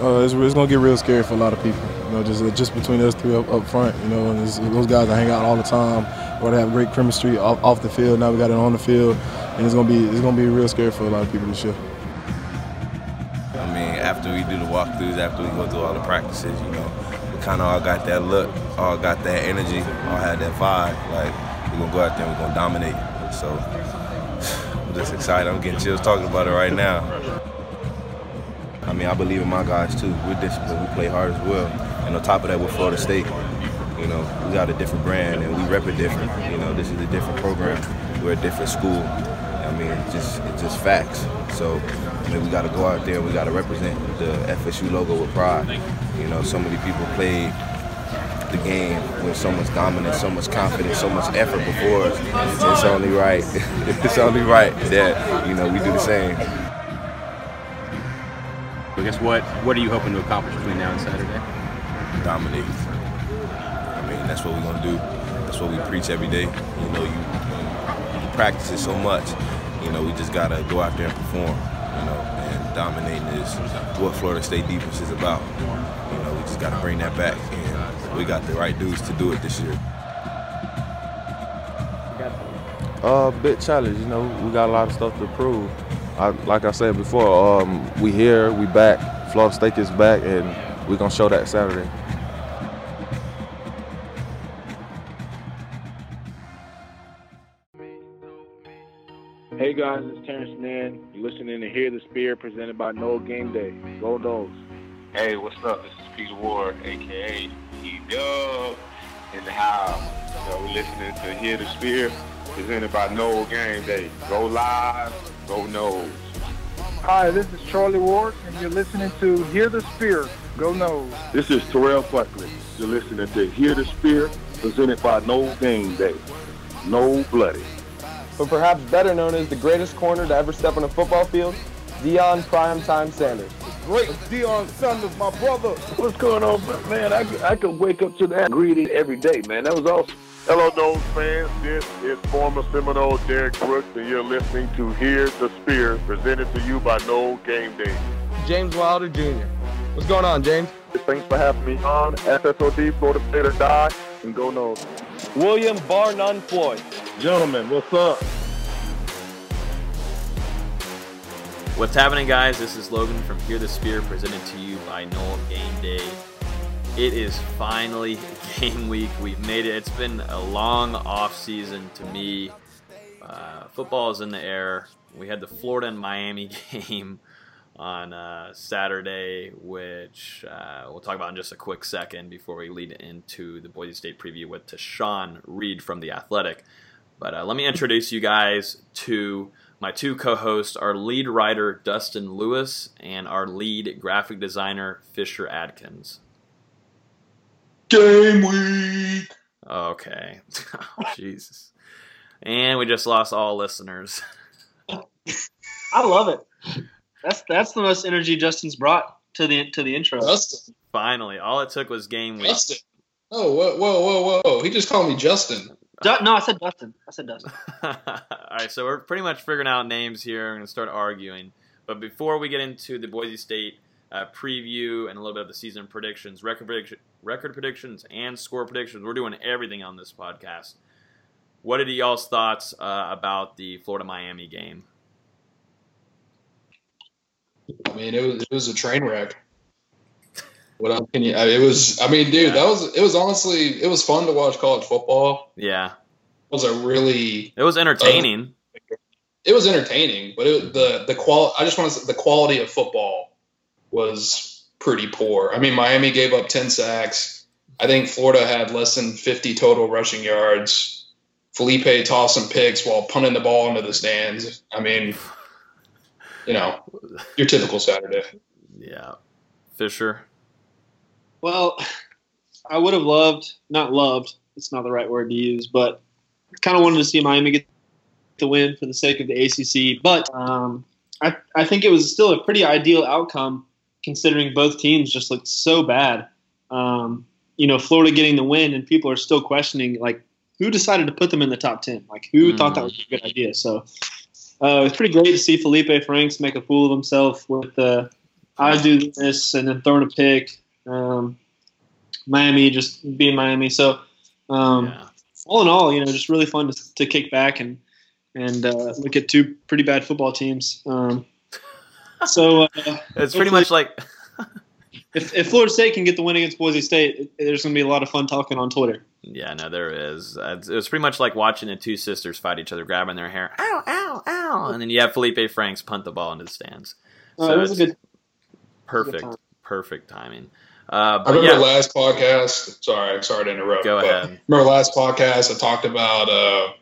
Uh, it's, it's gonna get real scary for a lot of people. You know, just just between us three up, up front. You know, and those guys that hang out all the time, or they have great chemistry off, off the field. Now we got it on the field, and it's gonna be it's gonna be real scary for a lot of people this year. I mean, after we do the walkthroughs, after we go through all the practices, you know, we kind of all got that look, all got that energy, all had that vibe. Like we're gonna go out there, and we're gonna dominate. So I'm just excited. I'm getting chills talking about it right now. I mean, I believe in my guys too. We're disciplined. We play hard as well. And on top of that, we're Florida State. You know, we got a different brand and we rep it different. You know, this is a different program. We're a different school. I mean, it's just it's just facts. So, I mean, we got to go out there we got to represent the FSU logo with pride. You know, so many people played the game with so much dominance, so much confidence, so much effort before us. It's only right. it's only right that you know we do the same. I guess what what are you hoping to accomplish between now and Saturday? Dominate. I mean, that's what we're gonna do. That's what we preach every day. You know, you, you practice it so much. You know, we just gotta go out there and perform. You know, and dominating is what Florida State defense is about. You know, we just gotta bring that back, and we got the right dudes to do it this year. Uh, bit challenge. You know, we got a lot of stuff to prove. I, like I said before, um, we here, we back. Florida State is back, and we're gonna show that Saturday. Hey guys, it's Terrence Nan. You're listening to Hear the Spear presented by Nole Game Day. Go Noles. Hey, what's up? This is Peter Ward, aka E Dub, in the house. So we're listening to Hear the Spear presented by Nole Game Day. Go live, go Noles. Hi, this is Charlie Ward, and you're listening to Hear the Spear. Go Noles. This is Terrell Buckley. You're listening to Hear the Spear, presented by Nole Game Day. No Bloody. But perhaps better known as the greatest corner to ever step on a football field, Deion Primetime Sanders. Great Deion Sanders, my brother. What's going on, man? I, I could wake up to that greeting every day, man. That was awesome. Hello, Noles fans. This is former Seminole Derrick Brooks, and you're listening to Hear the Spear, presented to you by Nole Game Day. James Wilder Jr. What's going on, James? Thanks for having me on. SSOD, Florida State or Die, and go Noles. William Bar None Floyd. Gentlemen, what's up? What's happening, guys? This is Logan from Hear the Spear, presented to you by Nole Game Day. It is finally game week. We've made it. It's been a long off season to me. Uh, football is in the air. We had the Florida and Miami game on uh, Saturday, which uh, we'll talk about in just a quick second before we lead into the Boise State preview with Tashan Reed from The Athletic. But uh, let me introduce you guys to my two co hosts, our lead writer, Dustin Lewis, and our lead graphic designer, Fisher Adkins. Game week! Okay. oh, Jesus. And we just lost all listeners. I love it. That's that's the most energy Justin's brought to the to the intro. Justin. Finally, all it took was game week. Justin. Oh, whoa, whoa, whoa, whoa! He just called me Justin. Du- no, I said Dustin. I said Dustin. all right, so we're pretty much figuring out names here. We're going to start arguing. But before we get into the Boise State uh, preview and a little bit of the season predictions, record, prediction, record predictions, and score predictions, we're doing everything on this podcast. What are y'all's thoughts uh, about the Florida Miami game? I mean, it was it was a train wreck. What else can you? I it was. I mean, dude, that was. It was honestly. It was fun to watch college football. Yeah, it was a really. It was entertaining. Uh, it was entertaining, but it, the the qual. I just want to say the quality of football was pretty poor. I mean, Miami gave up ten sacks. I think Florida had less than fifty total rushing yards. Feleipe tossed some picks while punting the ball into the stands. I mean, you know, your typical Saturday. Yeah, Fisher. Well, I would have loved, not loved, it's not the right word to use, but kind of wanted to see Miami get the win for the sake of the ACC. But um, I, I think it was still a pretty ideal outcome considering both teams just looked so bad. Um, you know, Florida getting the win, and people are still questioning, like, who decided to put them in the top 10? Like, who mm. thought that was a good idea? So uh, it was pretty great to see Feleipe Franks make a fool of himself with the I do this and then throwing a pick. Um, Miami just being Miami. So, um, all in all, you know, just really fun to, to kick back and and uh, look at two pretty bad football teams. Um, so uh, it's pretty much like if, if Florida State can get the win against Boise State, there's going to be a lot of fun talking on Twitter. Yeah, no, there is. It was pretty much like watching the two sisters fight each other, grabbing their hair. Ow, ow, ow! And then you have Feleipe Franks punt the ball into the stands. So uh, it was a good, perfect, good perfect timing. Uh, I remember yeah. last podcast. Sorry, I'm sorry to interrupt. Go ahead. Remember last podcast I talked about uh,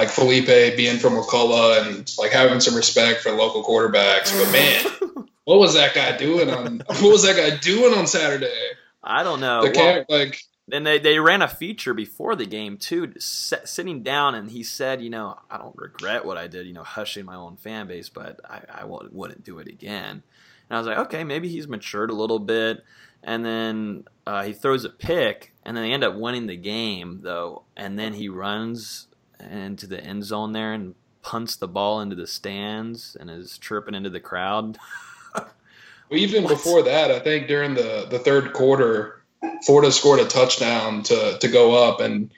like Feleipe being from Wakulla and like having some respect for local quarterbacks. But man, what was that guy doing on? What was that guy doing on Saturday? I don't know. The well, like and they, they ran a feature before the game too, sitting down, and he said, you know, I don't regret what I did, you know, hushing my own fan base, but I, I wouldn't do it again. And I was like, okay, maybe he's matured a little bit. And then uh, he throws a pick, and then they end up winning the game though. And then he runs into the end zone there and punts the ball into the stands and is chirping into the crowd. well, even what? before that, I think during the the third quarter Florida scored a touchdown to to go up, and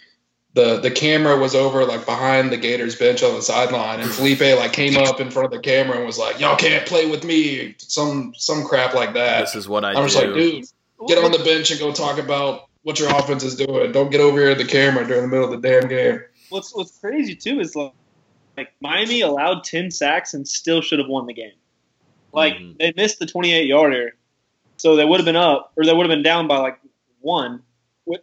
the the camera was over like behind the Gators bench on the sideline, and Feleipe like came up in front of the camera and was like, "Y'all can't play with me," some some crap like that. This is what I. I'm do. like, dude, get on the bench and go talk about what your offense is doing. Don't get over here at the camera during the middle of the damn game. What's what's crazy too is like, like Miami allowed ten sacks and still should have won the game. Like mm-hmm. they missed the twenty eight yarder, so they would have been up or they would have been down by like one,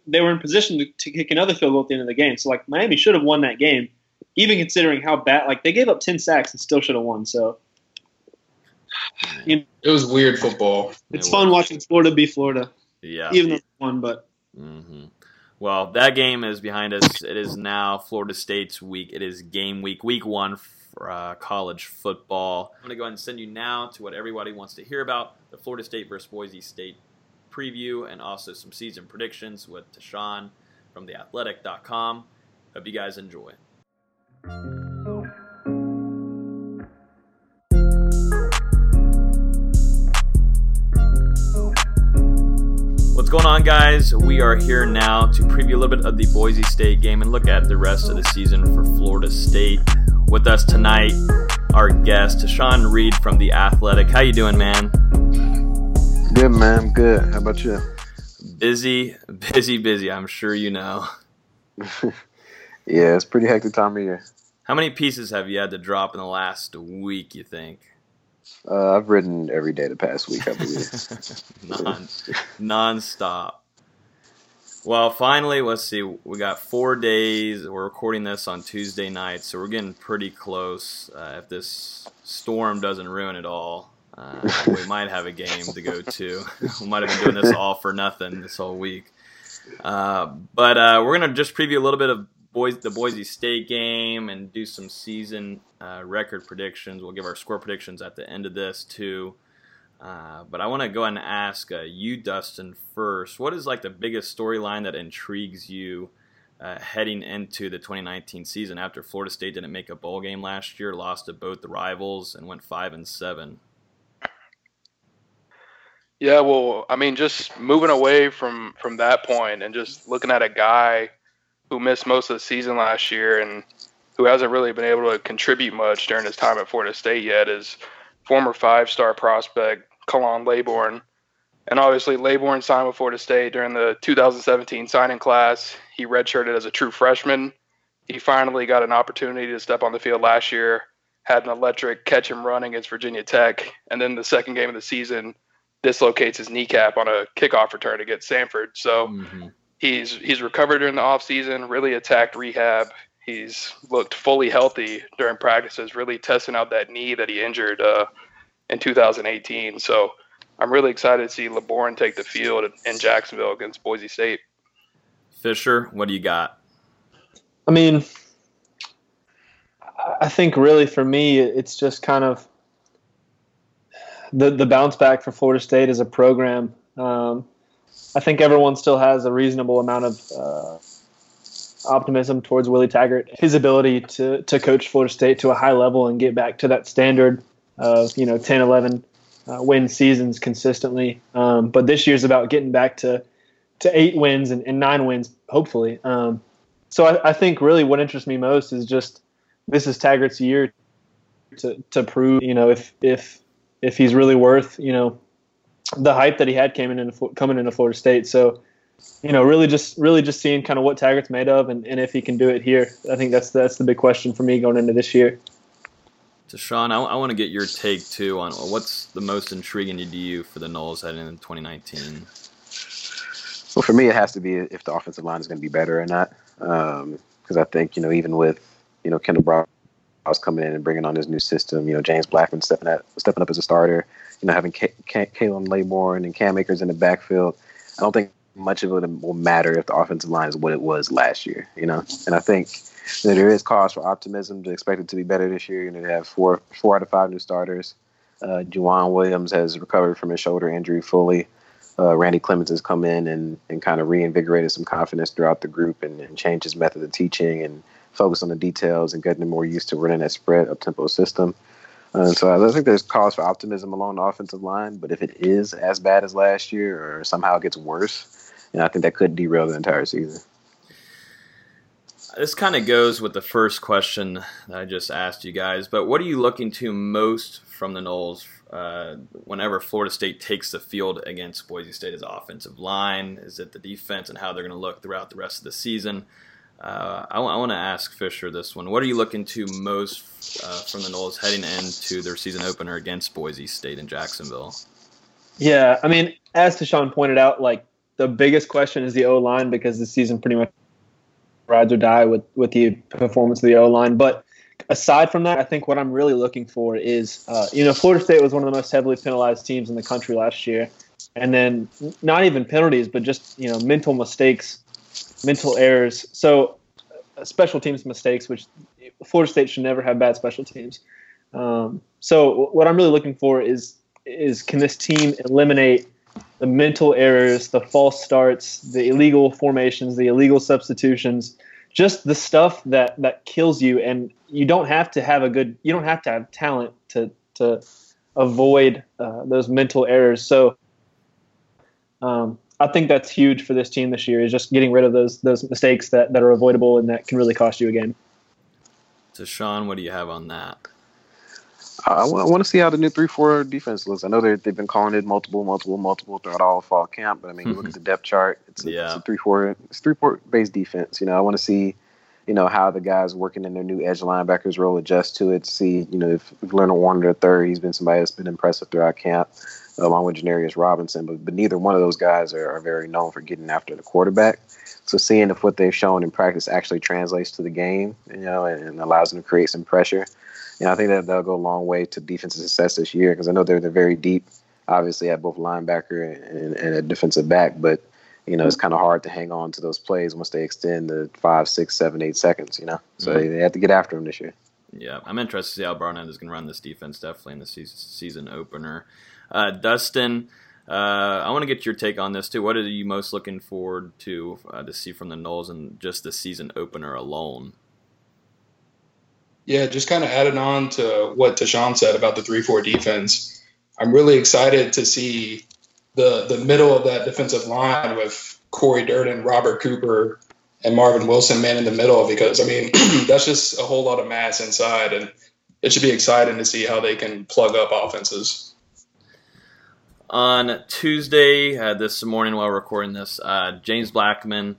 they were in position to, to, kick another field goal at the end of the game. So like Miami should have won that game, even considering how bad. Like they gave up ten sacks and still should have won. So you know, it was weird football. It's it fun was. watching Florida be Florida. Yeah, even though they won, but. Mm-hmm. Well, that game is behind us. It is now Florida State's week. It is game week, week one for uh, college football. I'm going to go ahead and send you now to what everybody wants to hear about the Florida State versus Boise State preview and also some season predictions with Tashan from theathletic.com. Hope you guys enjoy. Going on, guys? We are here now to preview a little bit of the Boise State game and look at the rest of the season for Florida State. With us tonight, our guest, Tashan Reed from The Athletic. How you doing, man? Good, man. Good. How about you? Busy, busy, busy. I'm sure you know. yeah, it's pretty hectic time of year. How many pieces have you had to drop in the last week? You think? Uh, I've ridden every day the past week, I believe. non, non-stop. Well, finally, let's see. We got four days. We're recording this on Tuesday night, so we're getting pretty close. Uh, if this storm doesn't ruin it all, uh, we might have a game to go to. we might have been doing this all for nothing this whole week. Uh, but uh, we're gonna just preview a little bit of Boise, the Boise State game and do some season uh, record predictions. We'll give our score predictions at the end of this too. Uh, but I want to go ahead and ask uh, you, Dustin, first. What is like the biggest storyline that intrigues you heading into the 2019 season after Florida State didn't make a bowl game last year, lost to both the rivals, and went five and seven? Yeah, well, I mean, just moving away from from that point and just looking at a guy who missed most of the season last year and who hasn't really been able to contribute much during his time at Florida State yet is former five-star prospect Khalan Laborn. And obviously, Laborn signed with Florida State during the 2017 signing class. He redshirted as a true freshman. He finally got an opportunity to step on the field last year, had an electric catch and run against Virginia Tech, and then the second game of the season – dislocates his kneecap on a kickoff return against Samford. So mm-hmm. He's he's recovered during the offseason, really attacked rehab. He's looked fully healthy during practices, really testing out that knee that he injured uh, in 2018. So I'm really excited to see Laborn take the field in Jacksonville against Boise State. Fisher, what do you got? I mean, I think really for me, it's just kind of the the bounce back for Florida State as a program. Um, I think everyone still has a reasonable amount of uh, optimism towards Willie Taggart, his ability to to coach Florida State to a high level and get back to that standard of you know 10, 11 uh, win seasons consistently. Um, but this year's about getting back to to eight wins and, and nine wins, hopefully. Um, so I, I, think really what interests me most is just this is Taggart's year to to prove you know if if if he's really worth you know the hype that he had came in coming into Florida State. So you know, really just really just seeing kind of what Taggart's made of and, and if he can do it here. I think that's that's the big question for me going into this year. To Sean, I, I want to get your take too on what's the most intriguing to you for the Noles heading into 2019. Well, for me, it has to be if the offensive line is going to be better or not. Because um, I think you know, even with you know Kendall Brown I was coming in and bringing on this new system, you know James Blackman stepping at, stepping up as a starter, you know having K- K- Khalan Laborn and Cam Akers in the backfield. I don't think much of it will matter if the offensive line is what it was last year. You know, and I think know, there is cause for optimism to expect it to be better this year. You know, they have four four out of five new starters. Uh, Jauan Williams has recovered from his shoulder injury fully uh, Randy Clements has come in and, and kind of reinvigorated some confidence throughout the group and, and changed his method of teaching and focused on the details and getting them more used to running that spread up tempo system. Uh, so I don't think there's cause for optimism along the offensive line, but if it is as bad as last year or somehow it gets worse, you know, I think that could derail the entire season. This kind of goes with the first question that I just asked you guys, but what are you looking to most from the Noles uh, whenever Florida State takes the field against Boise State as offensive line? Is it the defense and how they're going to look throughout the rest of the season? Uh, I, w- I want to ask Fisher this one. What are you looking to most uh, from the Noles heading into their season opener against Boise State in Jacksonville? Yeah, I mean, as Tashan pointed out, like the biggest question is the O line because the season pretty much rides or die with with the performance of the O line. But aside from that, I think what I'm really looking for is, uh, you know, Florida State was one of the most heavily penalized teams in the country last year, and then not even penalties, but just you know mental mistakes, mental errors. So uh, special teams mistakes, which Florida State should never have bad special teams. Um, so what I'm really looking for is is can this team eliminate the mental errors, the false starts, the illegal formations, the illegal substitutions, just the stuff that that kills you and you don't have to have a good you don't have to have talent to to avoid uh, those mental errors so um, I think that's huge for this team this year is just getting rid of those those mistakes that, that are avoidable and that can really cost you a game. So Sean, what do you have on that? Uh, I want to see how the new three four defense looks. I know they've been calling it multiple, multiple, multiple throughout all fall camp, but I mean, you look at the depth chart. It's a, yeah. it's a three four, it's three four based defense. You know, I want to see, you know, how the guys working in their new edge linebackers role adjust to it. See, you know, if, if Leonard Warner the third, he's been somebody that's been impressive throughout camp, along with Janarius Robinson. But but neither one of those guys are, are very known for getting after the quarterback. So seeing if what they've shown in practice actually translates to the game, you know, and, and allows them to create some pressure you know, I think that they'll go a long way to defensive success this year because I know they're they're very deep, obviously at both linebacker and, and a defensive back, but you know it's kind of hard to hang on to those plays once they extend the five, six, seven, eight seconds. You know, so mm-hmm. they have to get after them this year. Yeah, I'm interested to see how Barnett is going to run this defense definitely in the season opener. Uh, Dustin, uh, I want to get your take on this too. What are you most looking forward to uh, to see from the Noles in just the season opener alone? Yeah, just kind of added on to what Tashan said about the three-four defense. I'm really excited to see the the middle of that defensive line with Corey Durden, Robert Cooper, and Marvin Wilson man in the middle because I mean that's just a whole lot of mass inside, and it should be exciting to see how they can plug up offenses. On Tuesday, uh, this morning while recording this, uh, James Blackman,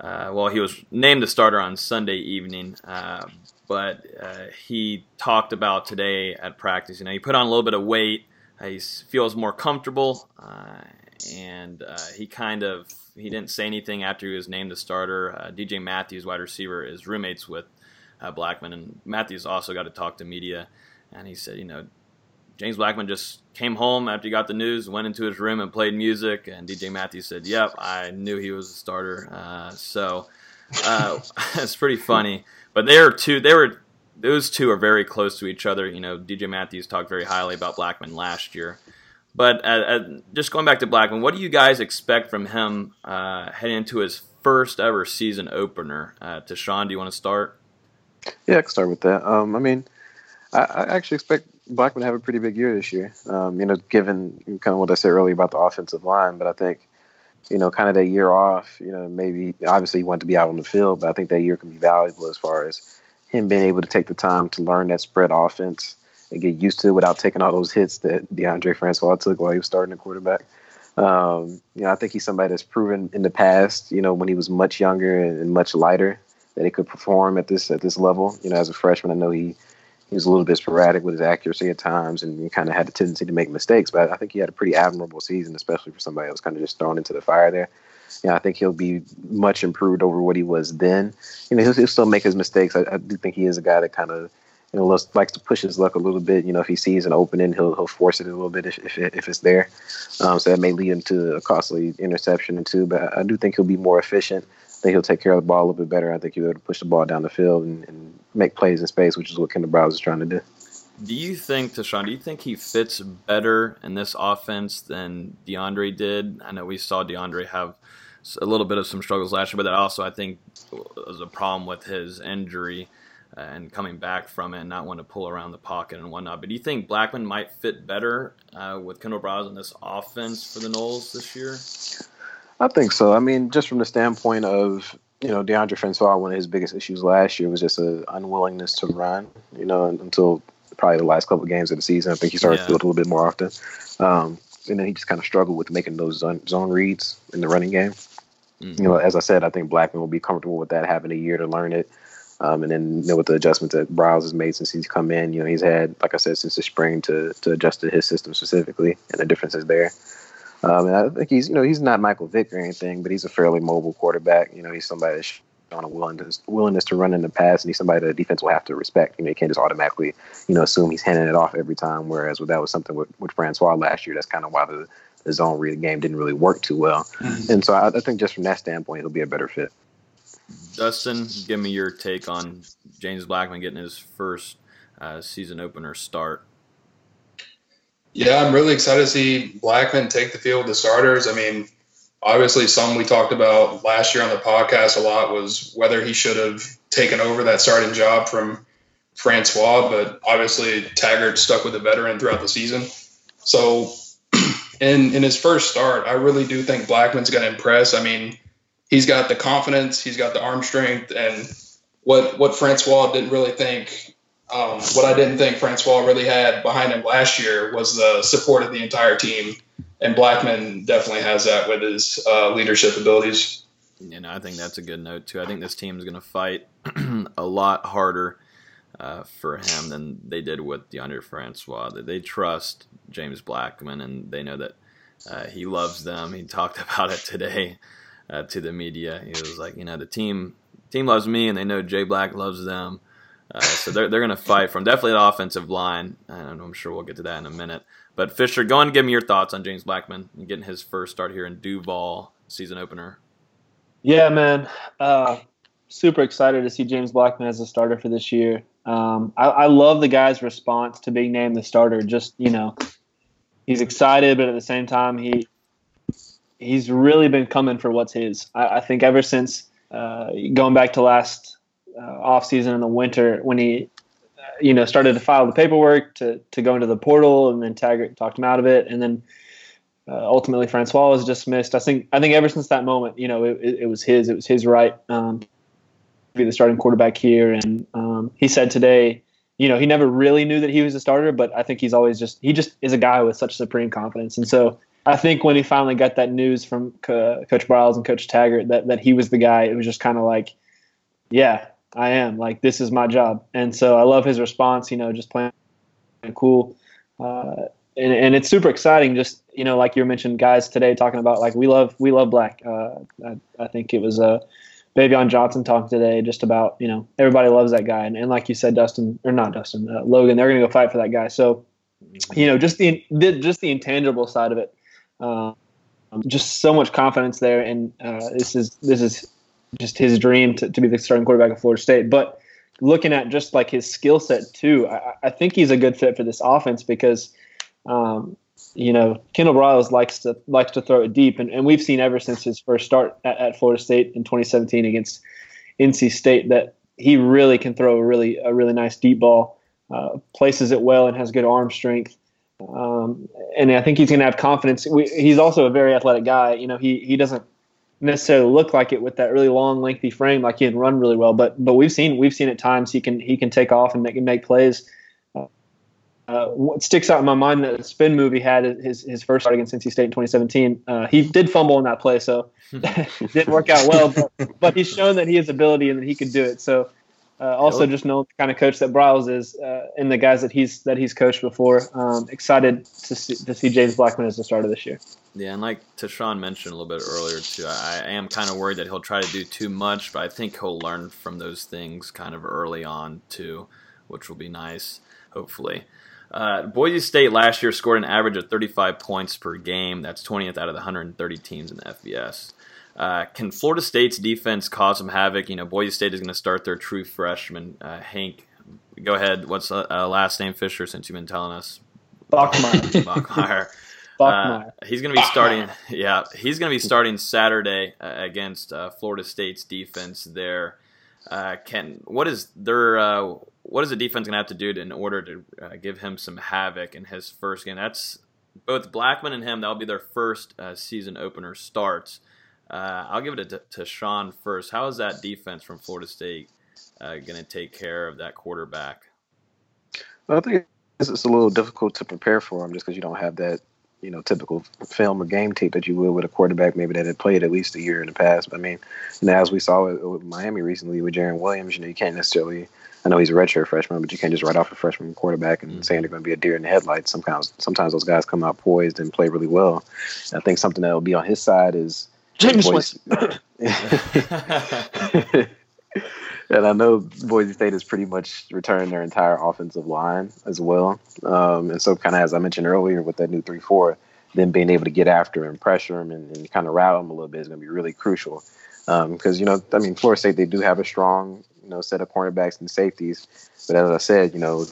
uh, well, he was named the starter on Sunday evening, uh, but uh, he talked about today at practice. You know, he put on a little bit of weight. Uh, he feels more comfortable, and he kind of he didn't say anything after he was named the starter. DJ Matthews, wide receiver, is roommates with Blackman, and Matthews also got to talk to media, and he said, you know. James Blackman just came home after he got the news, went into his room and played music. And DJ Matthews said, "Yep, I knew he was a starter." so it's pretty funny. But they are two. They were those two are very close to each other. You know, DJ Matthews talked very highly about Blackman last year. But uh, uh, just going back to Blackman, what do you guys expect from him uh, heading into his first ever season opener? Uh, Sean, do you want to start? Yeah, I can start with that. Um, I mean, I, I actually expect Blackman have a pretty big year this year. Um, you know, given kind of what I said earlier about the offensive line, but I think you know, kind of that year off, you know, maybe obviously he wanted to be out on the field, but I think that year can be valuable as far as him being able to take the time to learn that spread offense and get used to it without taking all those hits that Deondre Francois took while he was starting at quarterback. Um, you know, I think he's somebody that's proven in the past, you know, when he was much younger and, and much lighter, that he could perform at this at this level. You know, as a freshman, I know he he was a little bit sporadic with his accuracy at times and he kind of had a tendency to make mistakes. But I think he had a pretty admirable season, especially for somebody that was kind of just thrown into the fire there. You know, I think he'll be much improved over what he was then. You know, he'll, he'll still make his mistakes. I, I, do think he is a guy that kind of you know likes to push his luck a little bit. You know, if he sees an opening, he'll he'll force it a little bit if if, if it's there. Um, so that may lead him to a costly interception or two. But I do think he'll be more efficient I think he'll take care of the ball a little bit better. I think he'll be able to push the ball down the field and, and make plays in space, which is what Kendal Briles is trying to do. Do you think, Tashan, do you think he fits better in this offense than Deondre did? I know we saw Deondre have a little bit of some struggles last year, but that also, I think, was a problem with his injury and coming back from it and not wanting to pull around the pocket and whatnot. But do you think Blackman might fit better uh, with Kendal Briles in this offense for the Noles this year? I think so. I mean, just from the standpoint of you know Deondre Francois, one of his biggest issues last year was just an unwillingness to run. You know, until probably the last couple of games of the season, I think he started yeah. to do it a little bit more often. Um, and then he just kind of struggled with making those zone, zone reads in the running game. Mm-hmm. You know, as I said, I think Blackman will be comfortable with that, having a year to learn it. Um, and then you know, with the adjustments that Briles has made since he's come in, you know, he's had, like I said, since the spring to to adjust to his system specifically, and the difference is there. Um, and I think he's, you know, he's not Michael Vick or anything, but he's a fairly mobile quarterback. You know, he's somebody that's shown a willingness, willingness to run in the pass, and he's somebody that the defense will have to respect. You know, you can't just automatically, you know, assume he's handing it off every time. Whereas well, that was something with, with Francois last year. That's kind of why the, the zone read game didn't really work too well. Mm-hmm. And so I, I think just from that standpoint, he'll be a better fit. Dustin, give me your take on James Blackman getting his first uh, season opener start. Yeah, I'm really excited to see Blackman take the field the starters. I mean, obviously, something we talked about last year on the podcast a lot was whether he should have taken over that starting job from Francois, but obviously Taggart stuck with the veteran throughout the season. So, in in his first start, I really do think Blackman's going to impress. I mean, he's got the confidence, he's got the arm strength, and what what Francois didn't really think um, what I didn't think Francois really had behind him last year was the support of the entire team, and Blackman definitely has that with his uh, leadership abilities. And I think that's a good note too. I think this team is going to fight a lot harder uh, for him than they did with Deondre Francois. They trust James Blackman, and they know that uh, he loves them. He talked about it today uh, to the media. He was like, you know, the team team loves me, and they know Jay Black loves them. Uh, so they're, they're going to fight from definitely the offensive line, and I'm sure we'll get to that in a minute. But Fisher, go on and give me your thoughts on James Blackman and getting his first start here in Duval season opener. Yeah, man. Uh, super excited to see James Blackman as a starter for this year. Um, I, I, love the guy's response to being named the starter. Just you know, he's excited, but at the same time, he he's really been coming for what's his. I, I think ever since uh, going back to last uh, off season in the winter when he uh, you know started to file the paperwork to to go into the portal and then Taggart talked him out of it and then uh, ultimately Francois was dismissed. I think I think ever since that moment, you know, it, it, it was his it was his right um, to be the starting quarterback here. And um, he said today, you know, he never really knew that he was a starter, but I think he's always just he just is a guy with such supreme confidence. And so I think when he finally got that news from Co- Coach Briles and Coach Taggart that that he was the guy, it was just kind of like, yeah, I am. Like this is my job, and so I love his response. You know, just playing cool, uh, and and it's super exciting. Just you know, like you mentioned, guys today talking about like we love we love black. Uh, I, I, think it was a. uh, Baveon Johnson talking today just about you know everybody loves that guy, and, and like you said, Dustin or not Dustin, uh, Logan, they're gonna go fight for that guy. So you know, just the, the just the intangible side of it. Um, just so much confidence there, and uh, this is this is just his dream to, to be the starting quarterback of Florida State. But looking at just like his skill set too, I, I, think he's a good fit for this offense because, um, you know, Kendal Briles likes to likes to throw it deep, and, and we've seen ever since his first start at, at Florida State in 2017 against NC State that he really can throw a really a really nice deep ball. uh, places it well and has good arm strength. Um, and I think he's going to have confidence. We, he's also a very athletic guy. You know, he he doesn't necessarily look like it with that really long, lengthy frame. Like he can run really well, but but we've seen we've seen at times he can he can take off and make make plays. Uh, what sticks out in my mind that spin move he had his his first start against NC State in 2017. Uh, he did fumble in that play, so didn't work out well. But, but, he's shown that he has ability and that he can do it. So uh, also just know the kind of coach that Briles is uh, and the guys that he's that he's coached before. Um, excited to see, to see James Blackman as the starter this year. Yeah, and like Tashan mentioned a little bit earlier too, I, I am kind of worried that he'll try to do too much, but I think he'll learn from those things kind of early on too, which will be nice, hopefully. Uh, Boise State last year scored an average of 35 points per game. That's 20th out of the 130 teams in the FBS. Uh, can Florida State's defense cause some havoc? You know, Boise State is going to start their true freshman, uh, Hank. Go ahead. What's uh, uh last name Fisher? Since you've been telling us, Bachmeier. Bachmeier. Bachmeier. Uh, he's going to be starting. Yeah, he's going to be starting Saturday uh, against Florida State's defense. There, can what is their what is the defense going to have to do in order to uh, give him some havoc in his first game? That's both Blackman and him. That'll be their first uh, season opener starts. Uh, I'll give it to, to Sean first. How is that defense from Florida State uh, going to take care of that quarterback? Well, I think it's, a little difficult to prepare for him just because you don't have that you know typical film or game tape that you would with a quarterback maybe that had played at least a year in the past. But I mean, you know, as we saw with, Miami recently with Jarren Williams, you know, you can't necessarily I know he's a redshirt freshman, but you can't just write off a freshman quarterback and mm-hmm. saying they're going to be a deer in the headlights. Sometimes, sometimes those guys come out poised and play really well. And I think something that will be on his side is James Boise. and I know Boise State has pretty much returned their entire offensive line as well. Um, and so, kind of as I mentioned earlier, with that new three four, then being able to get after and pressure him and, and kind of rattle him a little bit is going to be really crucial. Because um, you know, I mean, Florida State they do have a strong you know set of cornerbacks and safeties. But as I said, you know,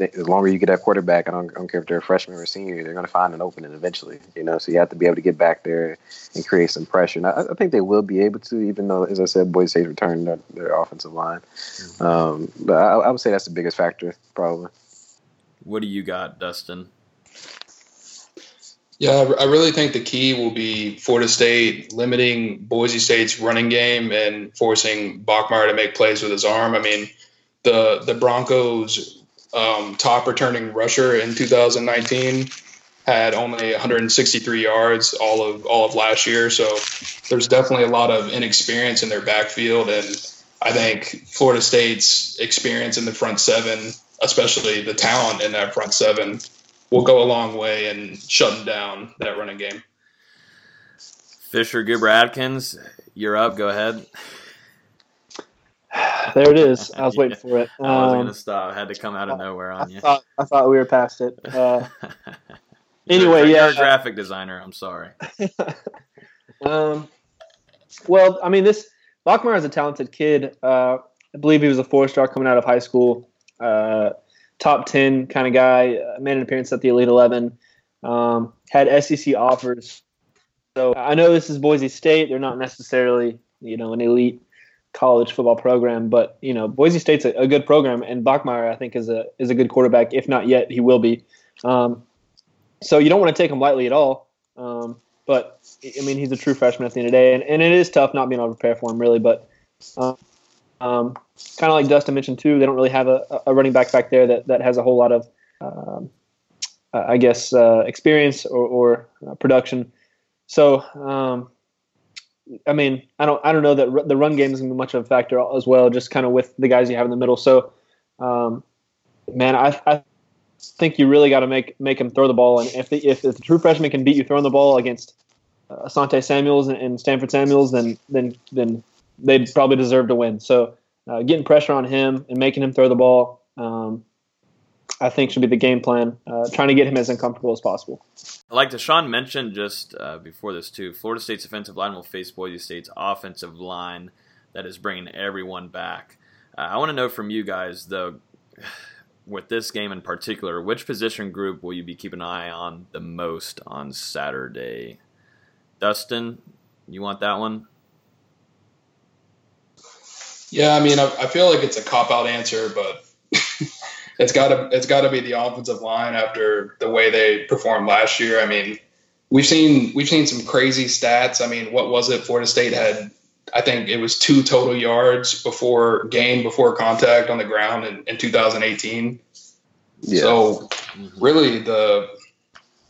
as longer you get that quarterback, I don't, I don't care if they're a freshman or a senior, they're going to find an opening eventually. You know, so you have to be able to get back there and create some pressure. And I, I think they will be able to, even though, as I said, Boise State returned their, their offensive line. Mm-hmm. Um, but I, I would say that's the biggest factor, probably. What do you got, Dustin? Yeah, I really think the key will be Florida State limiting Boise State's running game and forcing Bachmeier to make plays with his arm. I mean, the the Broncos' um, top returning rusher in 2019 had only 163 yards all of all of last year, so there's definitely a lot of inexperience in their backfield, and I think Florida State's experience in the front seven, especially the talent in that front seven, will go a long way in shutting down that running game. Fisher Goober Adkins, you're up. Go ahead. There it is. I was waiting for it. Um, I was going to stop. I had to come out of nowhere on I you. Thought, I thought we were past it. Uh, anyway, you're, yeah. You're a graphic designer. I'm sorry. um, well, I mean, this Bachmeier is a talented kid. Uh, I believe he was a four star coming out of high school. Uh, top 10 kind of guy, uh, made an appearance at the Elite 11, um, had SEC offers. So I know this is Boise State. They're not necessarily, you know, an elite college football program, but you know, Boise State's a, a good program, and Bachmeier I think is a is a good quarterback. If not yet, he will be. Um, so you don't want to take him lightly at all. Um, but I mean, he's a true freshman at the end of the day, and, and it is tough not being able to prepare for him really. But um, um, kind of like Dustin mentioned too, they don't really have a, a, running back back there that, that has a whole lot of, um, I guess, uh, experience or, or uh, production. So, um, I mean, I don't, I don't know that the run game is going to be much of a factor as well, just kind of with the guys you have in the middle. So, um, man, I, I think you really got to make make him throw the ball. And if the if, if the true freshman can beat you throwing the ball against uh, Asante Samuels and, and Stanford Samuels, then then then they probably deserve to win. So uh, getting pressure on him and making him throw the ball, um, I think should be the game plan. Uh, trying to get him as uncomfortable as possible. Like Deshaun mentioned just uh, before this too, Florida State's offensive line will face Boise State's offensive line that is bringing everyone back. Uh, I want to know from you guys though. With this game in particular, which position group will you be keeping an eye on the most on Saturday? Dustin, you want that one? Yeah, I mean, I, I feel like it's a cop out answer, but it's got to it's got to be the offensive line after the way they performed last year. I mean, we've seen we've seen some crazy stats. I mean, what was it? Florida State had I think it was two total yards before gain before contact on the ground in, in 2018. Yeah. So mm-hmm. really the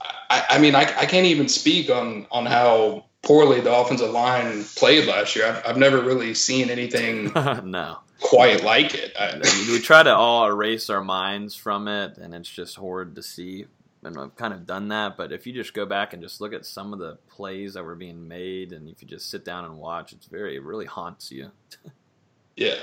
I, I mean I, I can't even speak on on how poorly the offensive line played last year. I've, I've never really seen anything no quite like it. I, we try to all erase our minds from it, and it's just horrid to see. And I've kind of done that, but if you just go back and just look at some of the plays that were being made, and if you just sit down and watch, it's very it really haunts you. yeah,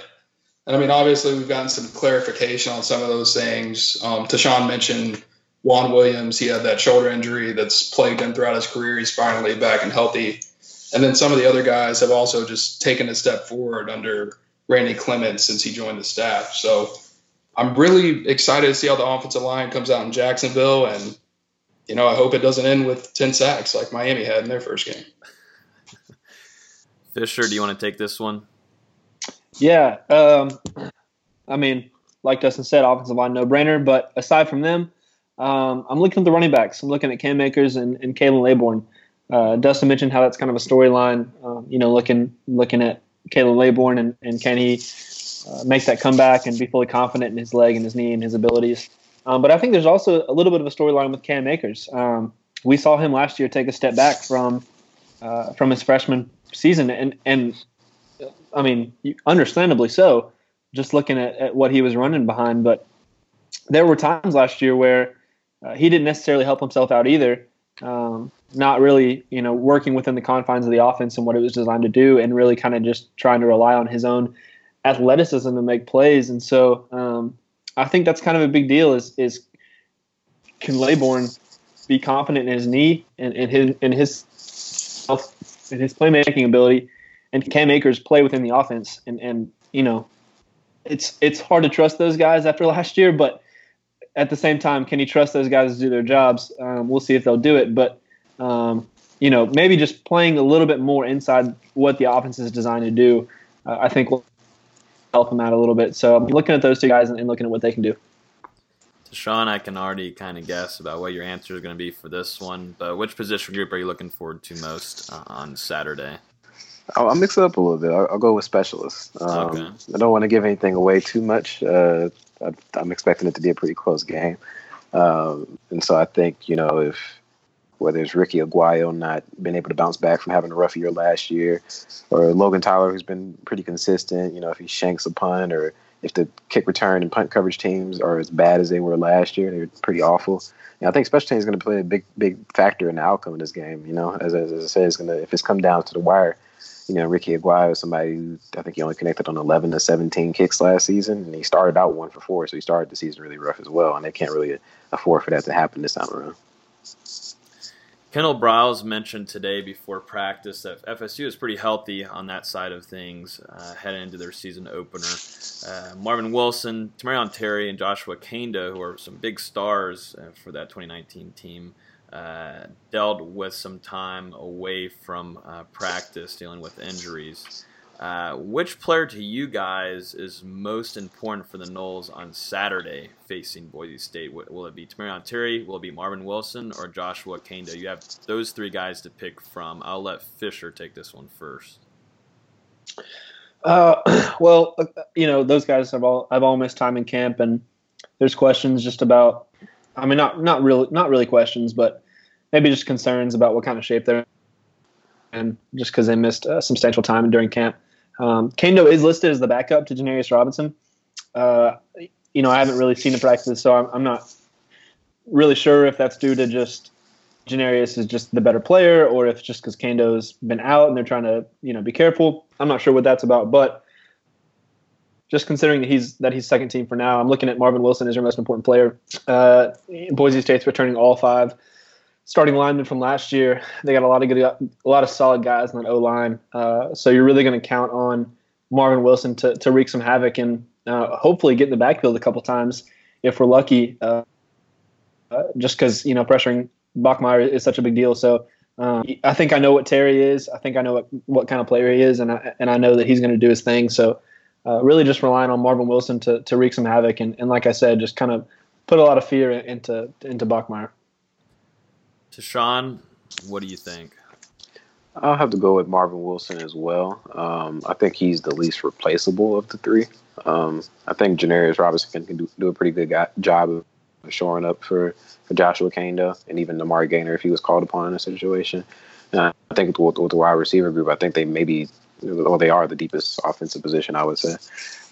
and I mean, obviously, we've gotten some clarification on some of those things. Um, Tashan mentioned Jauan Williams. He had that shoulder injury that's plagued him throughout his career. He's finally back and healthy. And then some of the other guys have also just taken a step forward under Randy Clements since he joined the staff. So I'm really excited to see how the offensive line comes out in Jacksonville. And, you know, I hope it doesn't end with 10 sacks like Miami had in their first game. Fisher, do you want to take this one? Yeah. Um, I mean, like Dustin said, offensive line no brainer. But aside from them, um, I'm looking at the running backs. I'm looking at Cam Akers and, and Khalan Laborn. Uh, Dustin mentioned how that's kind of a storyline. Uh, you know, looking looking at Khalan Laborn, and, and can he uh, make that comeback and be fully confident in his leg and his knee and his abilities. Um, but I think there's also a little bit of a storyline with Cam Akers. Um, we saw him last year take a step back from uh, from his freshman season, and and I mean, understandably so. Just looking at, at what he was running behind, but there were times last year where uh, he didn't necessarily help himself out either. Um, not really, you know, working within the confines of the offense and what it was designed to do, and really kind of just trying to rely on his own athleticism to make plays. And so, um, I think that's kind of a big deal. Is is can Laborn be confident in his knee and, and his in his and his playmaking ability, and Cam Akers play within the offense? And and you know, it's it's hard to trust those guys after last year, but at the same time, can you trust those guys to do their jobs? Um, we'll see if they'll do it, but um, you know, maybe just playing a little bit more inside what the offense is designed to do, uh, I think will help them out a little bit. So I'm looking at those two guys and, and looking at what they can do. Sean, I can already kind of guess about what your answer is going to be for this one, but which position group are you looking forward to most uh, on Saturday? I'll, I'll, mix it up a little bit. I'll, I'll go with specialists. Um, okay. I don't want to give anything away too much. Uh, I, am expecting it to be a pretty close game, um, and so I think you know if whether it's Ricky Aguayo not being able to bounce back from having a rough year last year, or Logan Tyler who's been pretty consistent. You know, if he shanks a punt, or if the kick return and punt coverage teams are as bad as they were last year, they're pretty awful. I think special teams is going to play a big, big factor in the outcome of this game. You know, as, as I said, it's going to if it's come down to the wire. You know, Ricky Aguayo is somebody who I think he only connected on 11 to 17 kicks last season, and he started out one for four, so he started the season really rough as well. And they can't really afford for that to happen this time around. Kendal Briles mentioned today before practice that FSU is pretty healthy on that side of things uh, heading into their season opener. Uh, Marvin Wilson, Tamorrion Terry, and Joshua Kaindoh, who are some big stars uh, for that 2019 team, uh, dealt with some time away from uh, practice dealing with injuries. Uh, which player to you guys is most important for the Noles on Saturday facing Boise State? Will it be Tamorrion Terry? Will it be Marvin Wilson or Joshua Kaindoh? You have those three guys to pick from. I'll let Fisher take this one first. Uh, well, uh, you know those guys have all I've all missed time in camp, and there's questions just about. I mean, not not really not really questions, but maybe just concerns about what kind of shape they're in, And just because they missed uh, substantial time during camp. Um, Kaindoh is listed as the backup to Janarius Robinson. Uh, you know, I haven't really seen the practice, so I'm, I'm, not really sure if that's due to just Janarius is just the better player, or if just because Kaindoh's been out and they're trying to, you know, be careful. I'm not sure what that's about, but just considering that he's that he's second team for now, I'm looking at Marvin Wilson as your most important player. Uh, Boise State's returning all five starting linemen from last year. They got a lot of good, a lot of solid guys on that O line. Uh, so you're really going to count on Marvin Wilson to, to wreak some havoc and uh, hopefully get in the backfield a couple times if we're lucky. Uh, uh just because you know pressuring Bachmeier is such a big deal. So um, I think I know what Terry is. I think I know what, what kind of player he is, and I and I know that he's going to do his thing. So uh, really just relying on Marvin Wilson to, to wreak some havoc. And, and like I said, just kind of put a lot of fear into into Bachmeier. To Sean, what do you think? I'll have to go with Marvin Wilson as well. Um, I think he's the least replaceable of the three. Um, I think Janarius Robinson can do, do a pretty good guy, job of shoring up for, for Joshua Kaindoh and even Amari Gainer if he was called upon in a situation. And I think with, with the wide receiver group, I think they maybe, or they are the deepest offensive position, I would say.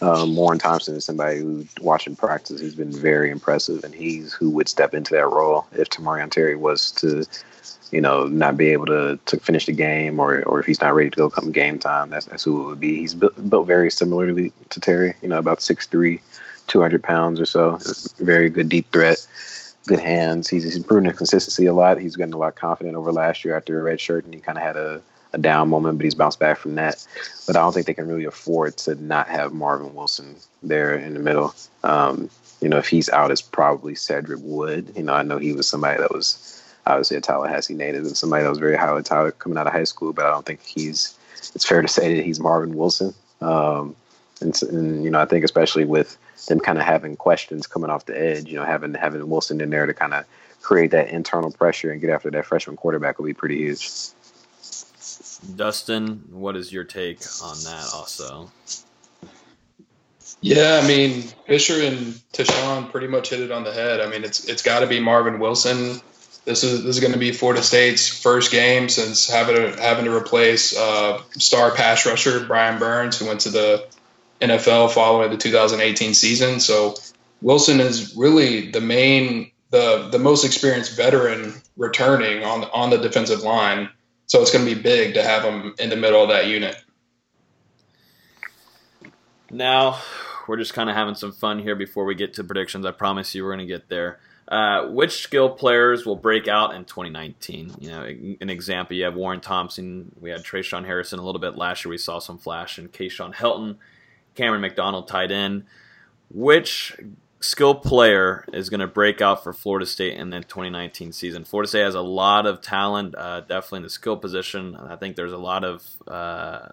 Um, Warren Thompson is somebody who, watching practice, he's been very impressive, and he's who would step into that role if Tamorrion Terry was to you know, not be able to, to finish the game or, or if he's not ready to go come game time, that's, that's who it would be. He's built, built very similarly to Terry, you know, about 6'3", 200 pounds or so. Very good deep threat, good hands. He's, he's improving his consistency a lot. He's getting a lot confident over last year after a red shirt, and he kind of had a, a down moment, but he's bounced back from that. But I don't think they can really afford to not have Marvin Wilson there in the middle. Um, you know, if he's out, it's probably Cedric Wood. You know, I know he was somebody that was – obviously a Tallahassee native and somebody that was very highly touted coming out of high school, but I don't think he's. It's fair to say that he's Marvin Wilson. Um, and, and, you know, I think especially with them kind of having questions coming off the edge, you know, having having Wilson in there to kind of create that internal pressure and get after that freshman quarterback will be pretty huge. Dustin, what is your take on that? Also. Yeah, I mean Fisher and Tashan pretty much hit it on the head. I mean it's it's got to be Marvin Wilson this is this is going to be Florida State's first game since having to having to replace uh, star pass rusher Brian Burns, who went to the NFL following the 2018 season. So Wilson is really the main, the the most experienced veteran returning on on the defensive line. So it's going to be big to have him in the middle of that unit. Now we're just kind of having some fun here before we get to predictions. I promise you we're going to get there. Uh, which skill players will break out in 2019? You know, an example, you have Warren Thompson. We had Tre'Shaun Harrison a little bit last year. We saw some flash in Keyshawn Helton, Camren McDonald tied in. Which skill player is going to break out for Florida State in the 2019 season? Florida State has a lot of talent, uh, definitely in the skill position. I think there's a lot of uh,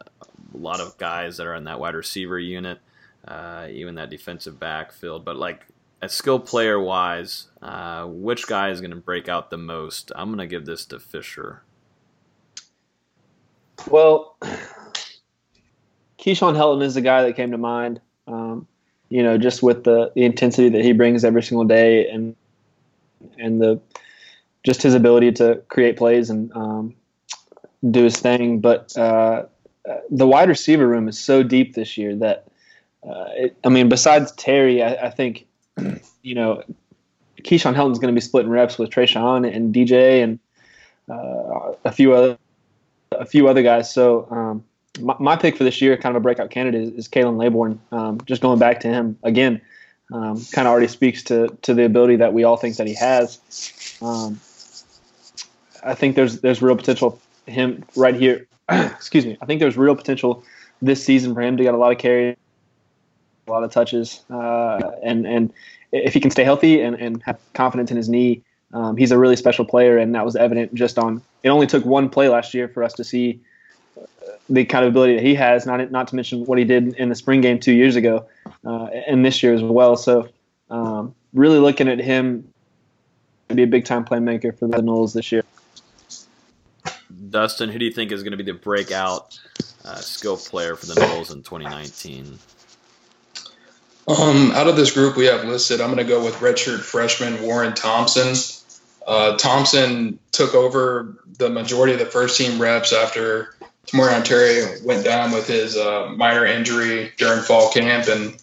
a lot of guys that are in that wide receiver unit, uh, even that defensive backfield. But like a skill player wise, uh, which guy is going to break out the most? I'm going to give this to Fisher. Well, Keyshawn Helton is the guy that came to mind. Um, you know, just with the, the intensity that he brings every single day and and the just his ability to create plays and um, do his thing. But uh, the wide receiver room is so deep this year that uh, it, I mean, besides Terry, I, I think you know, Keyshawn Helton's going to be splitting reps with Tre'Shaun and DJ and uh, a few other a few other guys. So um, my, my, pick for this year, kind of a breakout candidate, is, is Khalan Laborn. Um, just going back to him again, um, kind of already speaks to to the ability that we all think that he has. Um, I think there's there's real potential him right here. excuse me. I think there's real potential this season for him to get a lot of carries a lot of touches, uh, and and if he can stay healthy and, and have confidence in his knee, um, he's a really special player, and that was evident just on. It only took one play last year for us to see the kind of ability that he has. Not not to mention what he did in the spring game two years ago, uh, and this year as well. So, um, really looking at him to be a big time playmaker for the Noles this year. Dustin, who do you think is going to be the breakout uh, skill player for the Noles in 2019? Um, out of this group we have listed, I'm going to go with redshirt freshman Warren Thompson. Uh, Thompson took over the majority of the first team reps after Tamorrion Terry went down with his uh, minor injury during fall camp, and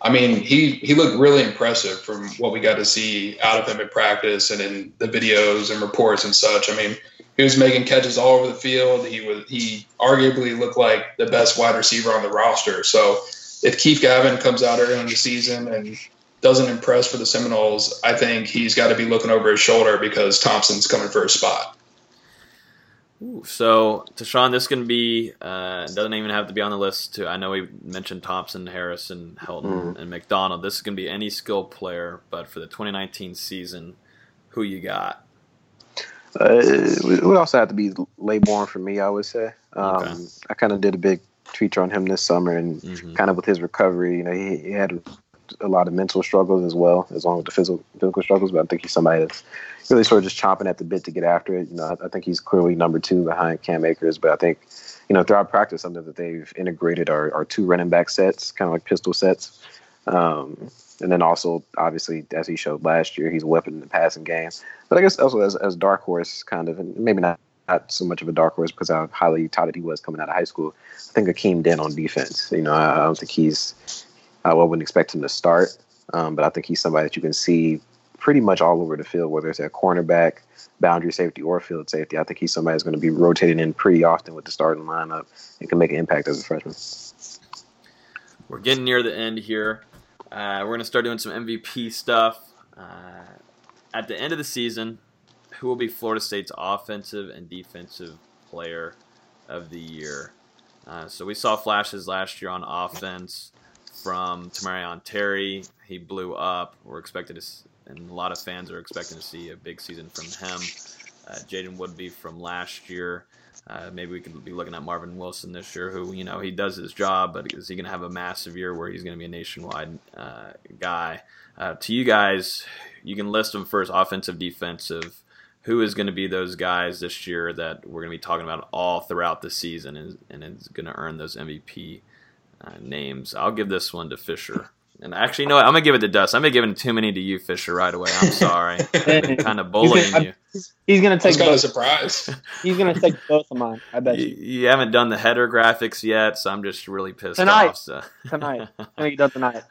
I mean he he looked really impressive from what we got to see out of him in practice and in the videos and reports and such. I mean he was making catches all over the field. He was he arguably looked like the best wide receiver on the roster. So if Keith Gavin comes out early in the season and doesn't impress for the Seminoles, I think he's got to be looking over his shoulder because Thompson's coming for a spot. Ooh, so, Tashan, this can be uh, doesn't even have to be on the list. To I know we mentioned Thompson, Harrison, Helton, mm. and McDonald. This is going to be any skill player, but for the 2019 season, who you got? Uh, it would also have to be Laborn for me. I would say. Um, okay. I kind of did a big feature on him this summer, and Mm-hmm. kind of with his recovery, you know, he, he had a lot of mental struggles as well, as long as the physical physical struggles. But I think he's somebody that's really sort of just chomping at the bit to get after it. You know, I, I think he's clearly number two behind Cam Akers, but I think you know throughout practice, something that they've integrated are, are two running back sets, kind of like pistol sets. Um, and then also, obviously, as he showed last year, he's a weapon in the passing game. But I guess also as, as dark horse, kind of, and maybe not, not so much of a dark horse because how highly touted he was coming out of high school. I think Akeem Dent on defense. You know, I, I don't think he's, I wouldn't expect him to start, um, but I think he's somebody that you can see pretty much all over the field, whether it's at cornerback, boundary safety, or field safety. I think he's somebody that's going to be rotating in pretty often with the starting lineup and can make an impact as a freshman. We're getting near the end here. Uh, we're going to start doing some MVP stuff. Uh, at the end of the season, who will be Florida State's offensive and defensive player of the year? Uh, so we saw flashes last year on offense from Tamorrion Terry. He blew up. We're expected to, and a lot of fans are expecting to see a big season from him. Uh, Jaden Woodbey from last year. Uh, maybe we could be looking at Marvin Wilson this year, who you know he does his job, but is he going to have a massive year where he's going to be a nationwide uh, guy? Uh, to you guys, you can list them first: offensive, defensive. Who is going to be those guys this year that we're going to be talking about all throughout the season, and, and is going to earn those MVP uh, names? I'll give this one to Fisher. And actually, you know what? I'm gonna give it to Dust. I'm gonna give it too many to you, Fisher, right away. I'm sorry. I'm kind of bullying you. He's gonna take kind a both. surprise. He's gonna take both of mine. I bet You, you. you haven't done the header graphics yet, so I'm just really pissed Tonight. off. So. Tonight. I'm gonna get done tonight.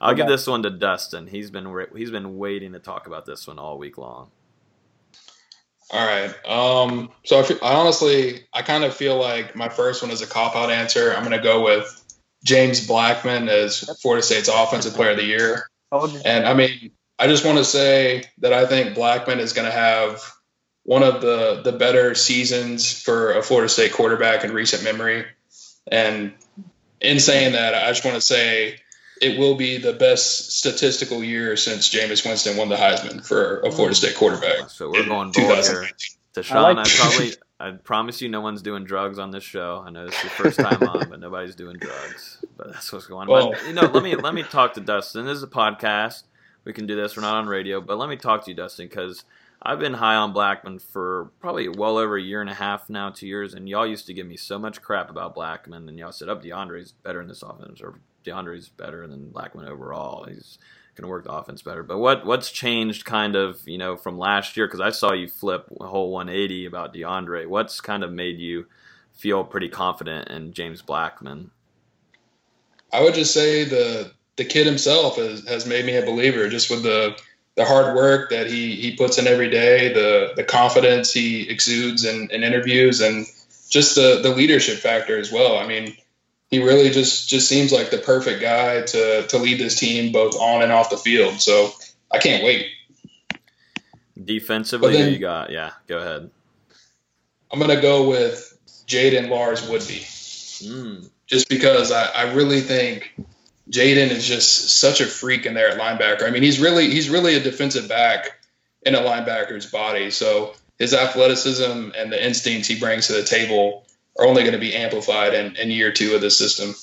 I'll give this one to Dustin. He's been re- he's been waiting to talk about this one all week long. All right. Um, so I, I honestly, I kind of feel like my first one is a cop out answer. I'm going to go with James Blackman as Florida State's Offensive Player of the Year. And I mean, I just want to say that I think Blackman is going to have one of the the better seasons for a Florida State quarterback in recent memory. And in saying that, I just want to say it will be the best statistical year since Jameis Winston won the Heisman for a Florida mm. State quarterback. So we're going bold here. 2019. Tashan, I, like- probably I promise you no one's doing drugs on this show. I know this is your first time on, but nobody's doing drugs. But that's what's going on. Well- but you know, let me let me talk to Dustin. This is a podcast. We can do this. We're not on radio, but let me talk to you, Dustin, because I've been high on Blackman for probably well over a year and a half now, two years, and y'all used to give me so much crap about Blackman, and y'all said, "Up, oh, Deondre's better in this offense," or Deondre's better than Blackman overall. He's going to work the offense better. But what what's changed, kind of, you know, from last year? Because I saw you flip a whole 180 about Deondre. What's kind of made you feel pretty confident in James Blackman? I would just say the the kid himself has, has made me a believer just with the the hard work that he he puts in every day, the the confidence he exudes in, in interviews, and just the the leadership factor as well. I mean, he really just just seems like the perfect guy to to lead this team both on and off the field. So I can't wait. Defensively, then- you got? Yeah, go ahead. I'm gonna go with Jaden Lars Woodbey. Mm. just because I, I really think Jaden is just such a freak in there at linebacker. I mean, he's really he's really a defensive back in a linebacker's body. So his athleticism and the instincts he brings to the table are only going to be amplified in, in year two of this system.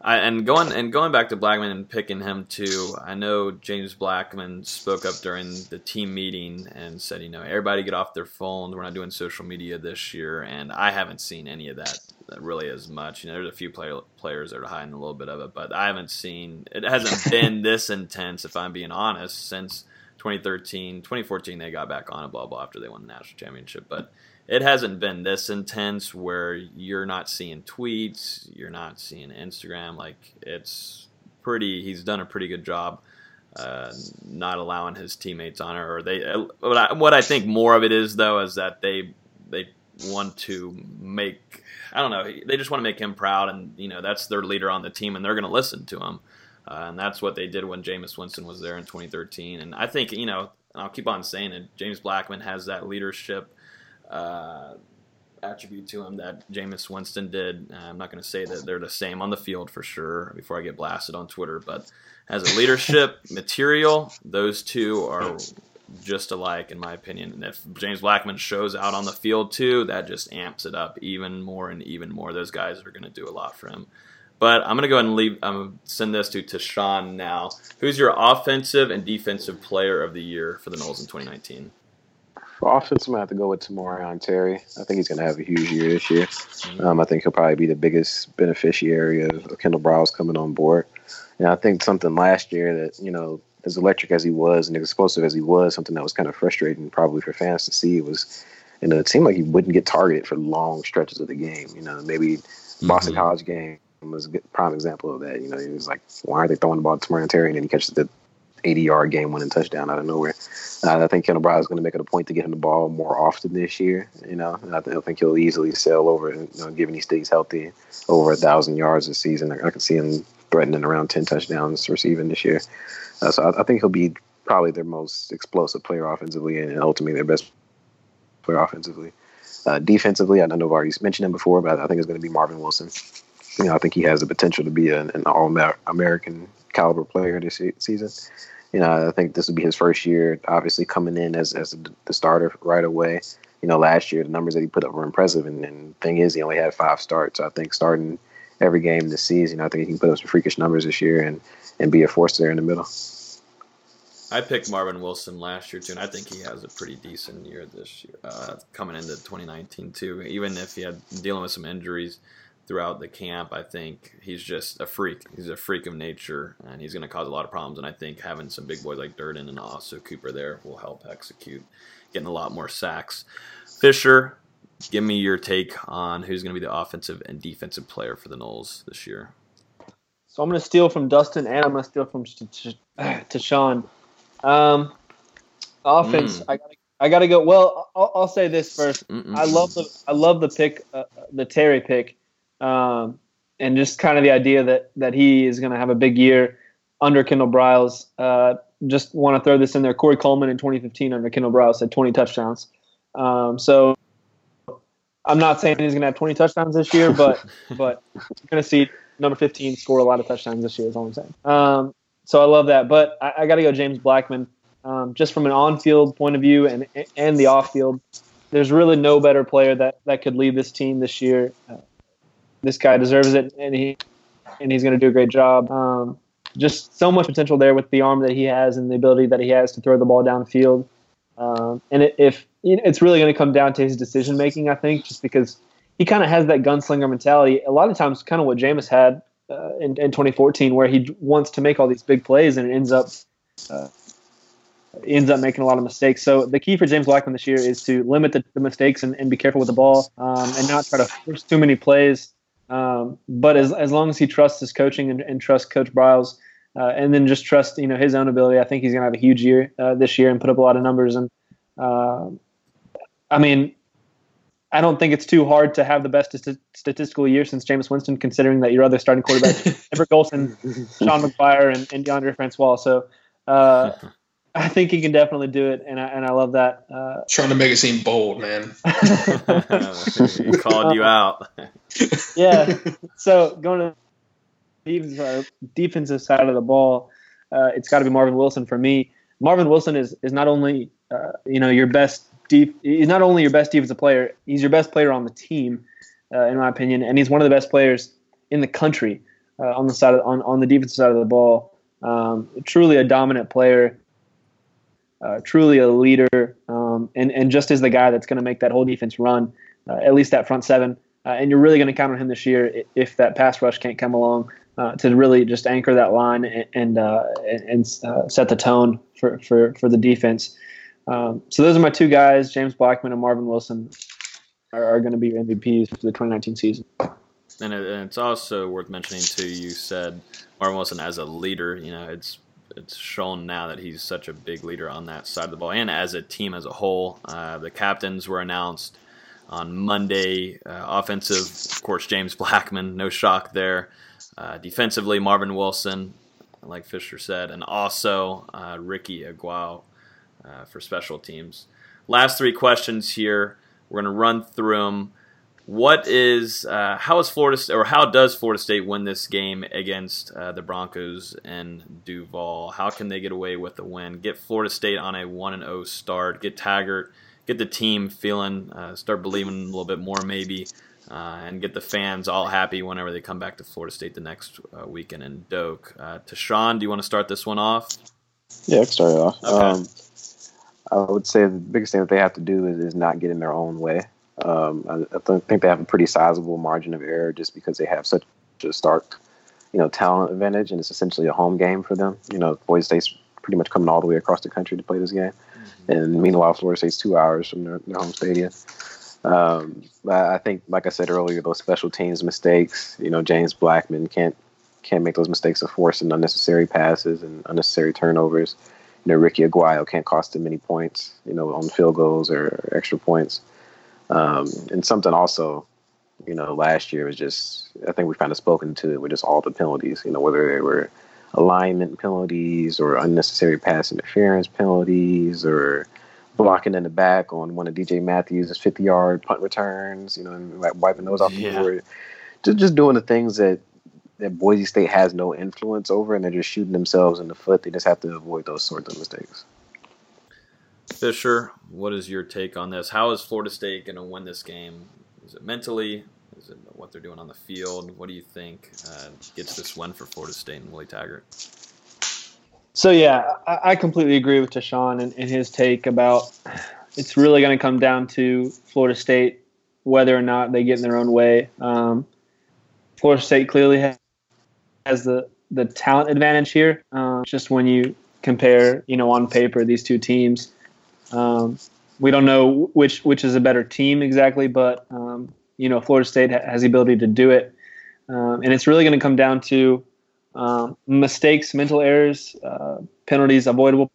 I, and going and going back to Blackman and picking him too. I know James Blackman spoke up during the team meeting and said, you know, everybody get off their phones. We're not doing social media this year, and I haven't seen any of that really as much. You know, there's a few player, players that are hiding a little bit of it, but I haven't seen it. Hasn't been this intense, if I'm being honest, since 2013, 2014. They got back on it, blah blah, after they won the national championship, but it hasn't been this intense where you're not seeing tweets, you're not seeing Instagram. Like it's pretty. He's done a pretty good job, uh, not allowing his teammates on it. Or they. What I, what I think more of it is though is that they they want to make. I don't know. They just want to make him proud, and you know that's their leader on the team, and they're going to listen to him. Uh, and that's what they did when Jameis Winston was there in 2013. And I think you know, I'll keep on saying it. James Blackman has that leadership uh, attribute to him that Jameis Winston did. Uh, I'm not going to say that they're the same on the field for sure before I get blasted on Twitter, but as a leadership material, those two are just alike, in my opinion. And if James Blackman shows out on the field too, that just amps it up even more and even more. Those guys are going to do a lot for him. But I'm going to go ahead and leave. I'm going to send this to Tashan now. Who's your offensive and defensive player of the year for the Noles in 2019? For offense, I'm gonna have to go with Tamorrion Terry. I think he's gonna have a huge year this year. Um, I think he'll probably be the biggest beneficiary of, Kendal Briles coming on board. And I think something last year that you know, as electric as he was and as explosive as he was, something that was kind of frustrating probably for fans to see was, you know, it seemed like he wouldn't get targeted for long stretches of the game. You know, maybe Boston Mm-hmm. College game was a good, prime example of that. You know, he was like, why aren't they throwing the ball to Tamorrion Terry? And then he catches the 80 yard game winning touchdown out of nowhere. I think Kendal Briles is going to make it a point to get him the ball more often this year. You know, and I, th- I think he'll easily sail over, you know, given he stays healthy, over a thousand yards this season. I, can see him threatening around 10 touchdowns receiving this year. Uh, so I, I think he'll be probably their most explosive player offensively and ultimately their best player offensively. Uh, defensively, I don't know if I've already mentioned him before, but I think it's going to be Marvin Wilson. You know, I think he has the potential to be an, an all-American caliber player this season. You know, I think this will be his first year, obviously coming in as as the starter right away. You know, last year the numbers that he put up were impressive, and, and thing is, he only had five starts. So I think starting every game this season, I think he can put up some freakish numbers this year and and be a force there in the middle. I picked Marvin Wilson last year too, and I think he has a pretty decent year this year, uh, coming into 2019 too. Even if he had dealing with some injuries throughout the camp, I think he's just a freak. He's a freak of nature, and he's going to cause a lot of problems. And I think having some big boys like Durden and also Cooper there will help execute, getting a lot more sacks. Fisher, give me your take on who's going to be the offensive and defensive player for the Noles this year. So I'm going to steal from Dustin and I'm going to steal from Tashan. Um, offense, Mm. I got I got to go. Well, I'll, I'll say this 1st Mm-mm. I love the I love the pick, uh, the Terry pick, um, and just kind of the idea that that he is going to have a big year under Kendal Briles. Uh, just want to throw this in there. Corey Coleman in 2015 under Kendal Briles had 20 touchdowns. Um, so I'm not saying he's going to have 20 touchdowns this year, but but you're going to see number 15 score a lot of touchdowns this year. Is all I'm saying. Um, so I love that, but I, I got to go James Blackman. Um, just from an on-field point of view and and the off-field, there's really no better player that that could lead this team this year. Uh, this guy deserves it, and he and he's going to do a great job. Um, just so much potential there with the arm that he has and the ability that he has to throw the ball downfield. Um, and it, if you know, it's really going to come down to his decision making, I think, just because he kind of has that gunslinger mentality. A lot of times, kind of what Jameis had uh, in, in 2014, where he wants to make all these big plays and it ends up uh, ends up making a lot of mistakes. So the key for James Blackman this year is to limit the, the mistakes and, and be careful with the ball um, and not try to force too many plays. Um, but as, as long as he trusts his coaching and, and trusts Coach Briles, uh, and then just trust you know his own ability, I think he's going to have a huge year uh, this year and put up a lot of numbers. And uh, I mean, I don't think it's too hard to have the best st- statistical year since Jameis Winston, considering that your other starting quarterback, Everett Golson, Sean Maguire, and, and Deondre Francois. So uh, I think he can definitely do it, and I, and I love that. Uh, Trying to make it seem bold, man. he called you out. yeah. So going to the defensive, defensive side of the ball, uh, it's got to be Marvin Wilson for me. Marvin Wilson is is not only uh, you know your best deep. He's not only your best defensive player. He's your best player on the team, uh, in my opinion, and he's one of the best players in the country uh, on the side of, on on the defensive side of the ball. Um, truly a dominant player. Uh, truly a leader, um, and and just is the guy that's going to make that whole defense run, uh, at least that front seven. Uh, and you're really going to count on him this year if that pass rush can't come along uh, to really just anchor that line and and, uh, and uh, set the tone for for for the defense. Um, so those are my two guys, James Blackman and Marvin Wilson, are, are going to be your MVPs for the 2019 season. And, and it's also worth mentioning too. You said Marvin Wilson as a leader. You know, it's it's shown now that he's such a big leader on that side of the ball, and as a team as a whole. Uh, the captains were announced on Monday. Uh, offensive, of course, James Blackman. No shock there. Uh, defensively, Marvin Wilson, like Fisher said, and also uh, Ricky Aguayo uh, for special teams. Last three questions here. We're going to run through them what is uh, how is Florida or how does Florida State win this game against uh, the Broncos and Duval? How can they get away with the win? Get Florida State on a one and zero start. Get Taggart, get the team feeling, uh, start believing a little bit more maybe, uh, and get the fans all happy whenever they come back to Florida State the next uh, weekend in Doak. Uh, Tashan, do you want to start this one off? Yeah, I can start it off. Okay. Um, I would say the biggest thing that they have to do is, is not get in their own way. Um, I, I, think they have a pretty sizable margin of error just because they have such a stark, you know, talent advantage, and it's essentially a home game for them. You know, Boise State's pretty much coming all the way across the country to play this game, mm-hmm. and meanwhile, Florida State's two hours from their, their home stadium. Um, I think, like I said earlier, those special teams mistakes. You know, James Blackman can't can't make those mistakes of forcing unnecessary passes and unnecessary turnovers. You know, Ricky Aguayo can't cost them many points. You know, on field goals or extra points. Um, and something also, you know, last year was just, I think we've kind of spoken to it with just all the penalties, you know, whether they were alignment penalties or unnecessary pass interference penalties or blocking in the back on one of DJ Matthews' 50 yard punt returns, you know, and like wiping those off yeah. the board. Just, just doing the things that, that Boise State has no influence over and they're just shooting themselves in the foot. They just have to avoid those sorts of mistakes. Fisher, what is your take on this? How is Florida State going to win this game? Is it mentally? Is it what they're doing on the field? What do you think uh, gets this win for Florida State and Willie Taggart? So yeah, I, I completely agree with Tashan and, and his take about it's really going to come down to Florida State whether or not they get in their own way. Um, Florida State clearly has, the the talent advantage here. Um, just when you compare, you know, on paper these two teams, um, we don't know which which is a better team exactly, but um, you know Florida State has the ability to do it, um, and it's really going to come down to um, mistakes, mental errors, uh, penalties, avoidable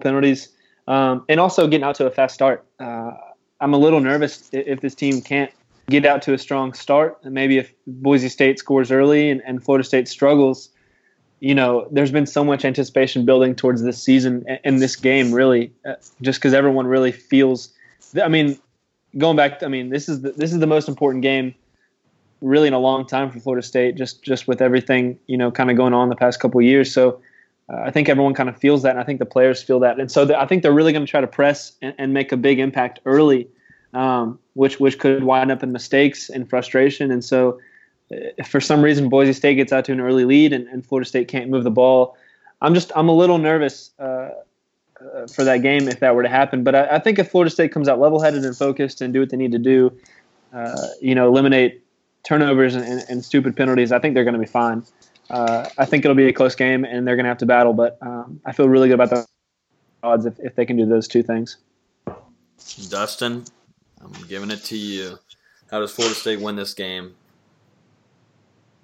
penalties, um, and also getting out to a fast start. Uh, I'm a little nervous if this team can't get out to a strong start, and maybe if Boise State scores early and, and Florida State struggles, you know, there's been so much anticipation building towards this season and this game, really, uh, just because everyone really feels. I mean, going back, I mean, this is the, this is the most important game, really, in a long time for Florida State. Just just with everything you know, kind of going on the past couple years. So, uh, I think everyone kind of feels that, and I think the players feel that, and so the, I think they're really going to try to press and, and, make a big impact early, um, which which could wind up in mistakes and frustration, and so for some reason Boise State gets out to an early lead and, and Florida State can't move the ball, I'm just I'm a little nervous uh, uh, for that game if that were to happen. But I, I, think if Florida State comes out level-headed and focused and do what they need to do, uh, you know, eliminate turnovers and, and, and, stupid penalties, I think they're going to be fine. Uh, I think it'll be a close game and they're going to have to battle, but um, I feel really good about the odds if, if they can do those two things. Dustin, I'm giving it to you. How does Florida State win this game?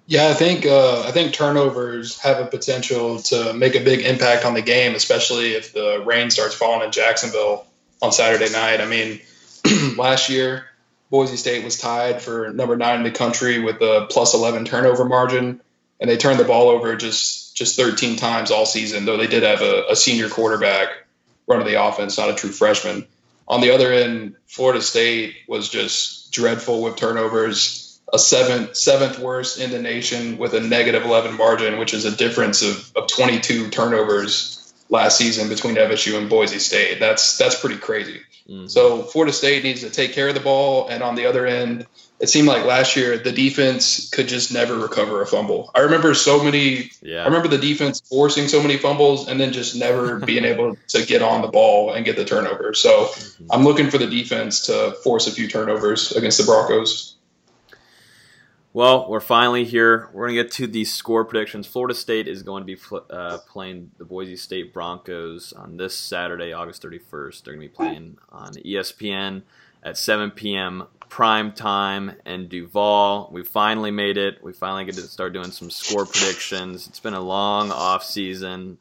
Yeah, I think uh, I think turnovers have a potential to make a big impact on the game, especially if the rain starts falling in Jacksonville on Saturday night. I mean, last year Boise State was tied for number nine in the country with a plus 11 turnover margin, and they turned the ball over just just 13 times all season. Though they did have a, a senior quarterback running the offense, not a true freshman. On the other end, Florida State was just dreadful with turnovers a seventh seventh worst in the nation with a negative 11 margin, which is a difference of, of 22 turnovers last season between FSU and Boise State. That's that's pretty crazy. Mm. So Florida State needs to take care of the ball, and on the other end, it seemed like last year the defense could just never recover a fumble. I remember so many. Yeah. I remember the defense forcing so many fumbles and then just never being able to get on the ball and get the turnover. So mm-hmm. I'm looking for the defense to force a few turnovers against the Broncos. Well, we're finally here. We're going to get to the score predictions. Florida State is going to be uh, playing the Boise State Broncos on this Saturday, August 31st. They're going to be playing on ESPN at 7 p.m. prime time in Duval. We finally made it. We finally get to start doing some score predictions. It's been a long off season,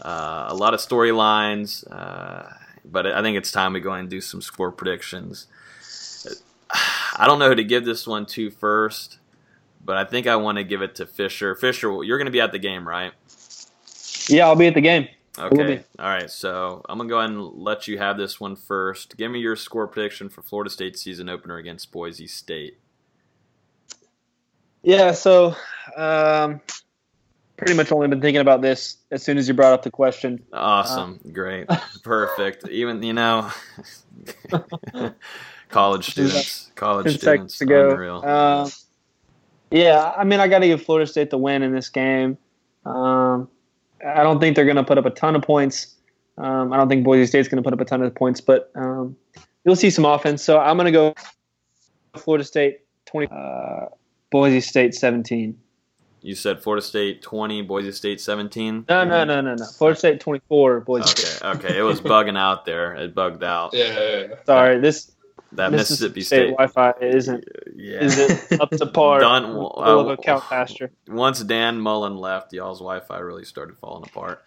uh, a lot of storylines, uh, but I think it's time we go and do some score predictions. I don't know who to give this one to first but I think I want to give it to Fisher. Fisher, you're going to be at the game, right? Yeah, I'll be at the game. Okay. All right. So I'm gonna go ahead and let you have this one first. Give me your score prediction for Florida State season opener against Boise State. Yeah. So, um, pretty much only been thinking about this as soon as you brought up the question. Awesome. Uh, Great. Perfect. Even you know, college students. College students. Unreal. Uh, yeah. I mean, I got to give Florida State the win in this game. Um, I don't think they're going to put up a ton of points. Um, I don't think Boise State's going to put up a ton of points, but um, you'll see some offense. So I'm going to go Florida State 20, uh, Boise State 17. You said Florida State 20, Boise State 17? No, no, no, no, no. Florida State 24, Boise okay, State. Okay, it was bugging out there. It bugged out. Yeah. Sorry, this that Mississippi, Mississippi State, State Wi-Fi isn't yeah. isn't up to par. Done, uh, of a cow pasture. Once Dan Mullen left, y'all's Wi-Fi really started falling apart.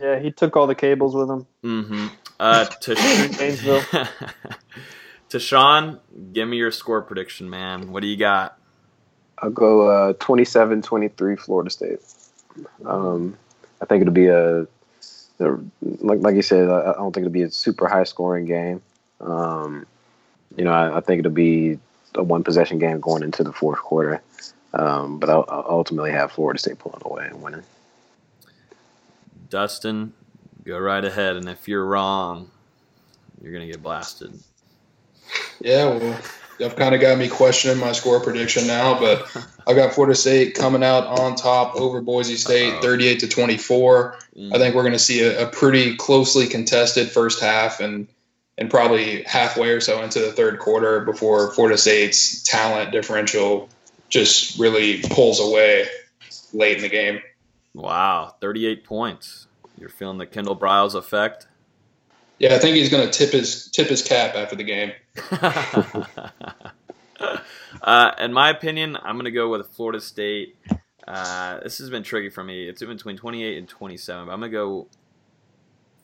Yeah, he took all the cables with him. Mm-hmm. Uh, to Gainesville. Tashan, give me your score prediction, man. What do you got? I'll go uh, 27-23 Florida State. Um, I think it'll be a, a like like you said. I, I don't think it'll be a super high scoring game. Um, you know, I, I, think it'll be a one possession game going into the fourth quarter. Um, but I'll, I'll, ultimately have Florida State pulling away and winning. Dustin, go right ahead, and if you're wrong, you're gonna get blasted. Yeah, well, you've kind of got me questioning my score prediction now, but I've got Florida State coming out on top over Boise State, Uh-oh. 38 to 24. Mm. I think we're going to see a, a pretty closely contested first half, and and probably halfway or so into the third quarter before Florida State's talent differential just really pulls away late in the game. Wow, 38 points. You're feeling the Kendal Briles effect? Yeah, I think he's going to tip his tip his cap after the game. uh, in my opinion, I'm going to go with Florida State. Uh, this has been tricky for me. It's in between 28 and 27. But I'm going to go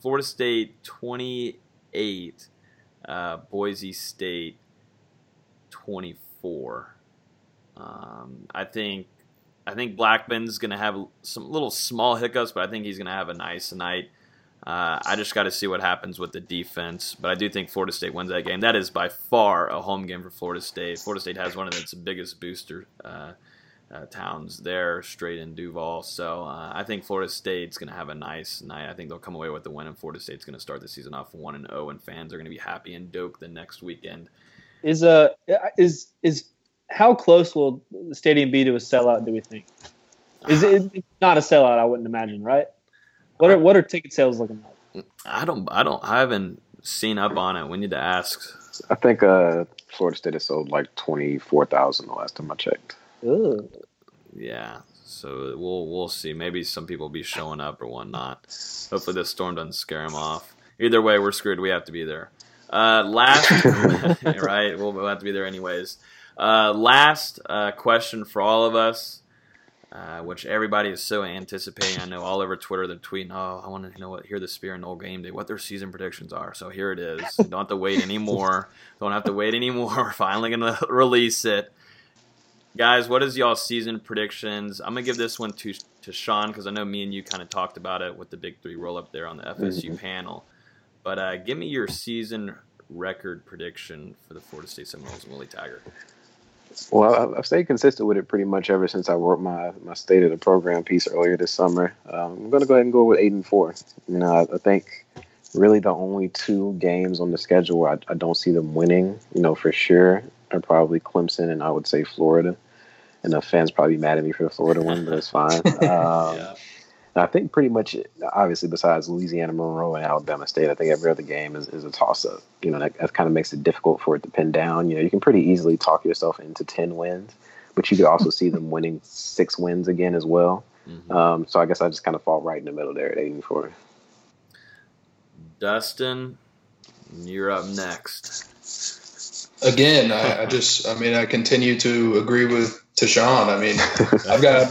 Florida State 28 eight. Uh, Boise State twenty four. Um, I think I think Blackman's going to have some little small hiccups, but I think he's going to have a nice night. Uh, I just got to see what happens with the defense, but I do think Florida State wins that game. That is by far a home game for Florida State. Florida State has one of its biggest booster uh, uh, towns there, straight in Duval. So uh, I think Florida State's going to have a nice night. I think they'll come away with the win, and Florida State's going to start the season off one and zero, oh, and fans are going to be happy and Doak the next weekend. Is uh is is how close will the stadium be to a sellout? Do we think? Is it not a sellout? I wouldn't imagine, right? What are what are ticket sales looking like? I don't I don't I haven't seen up on it. We need to ask. I think uh, Florida State has sold like twenty four thousand the last time I checked. Ooh. Yeah. So we'll we'll see. Maybe some people will be showing up or whatnot. Hopefully this storm doesn't scare them off. Either way, we're screwed. We have to be there. Uh, last, right? We'll, we'll, have to be there anyways. Uh, last uh, question for all of us, uh, which everybody is so anticipating. I know all over Twitter they're tweeting, "Oh, I want to know what hear the Spear and Nole Game Day, what their season predictions are." So here it is. Don't have to wait anymore. Don't have to wait anymore. We're finally gonna release it. Guys, what is y'all season predictions? I'm gonna give this one to Tashan because I know me and you kind of talked about it with the big three roll up there on the FSU mm-hmm. panel. But uh, give me your season record prediction for the Florida State Seminoles and Willie Taggart. Well, I've stayed consistent with it pretty much ever since I wrote my, my state of the program piece earlier this summer. Um, I'm going to go ahead and go with eight and four. You know, I, I think really the only two games on the schedule I, I, don't see them winning, you know, for sure, are probably Clemson and I would say Florida and the fans probably mad at me for the Florida one, but it's fine. Um, yeah. I think pretty much, obviously, besides Louisiana Monroe and Alabama State, I think every other game is, is a toss up. You know, that, that kind of makes it difficult for it to pin down. You know, you can pretty easily talk yourself into 10 wins, but you could also see them winning six wins again as well. Mm-hmm. Um, so I guess I just kind of fall right in the middle there at 84. Dustin, you're up next. Again, I, I just, I mean, I continue to agree with Tashan. I mean, I've got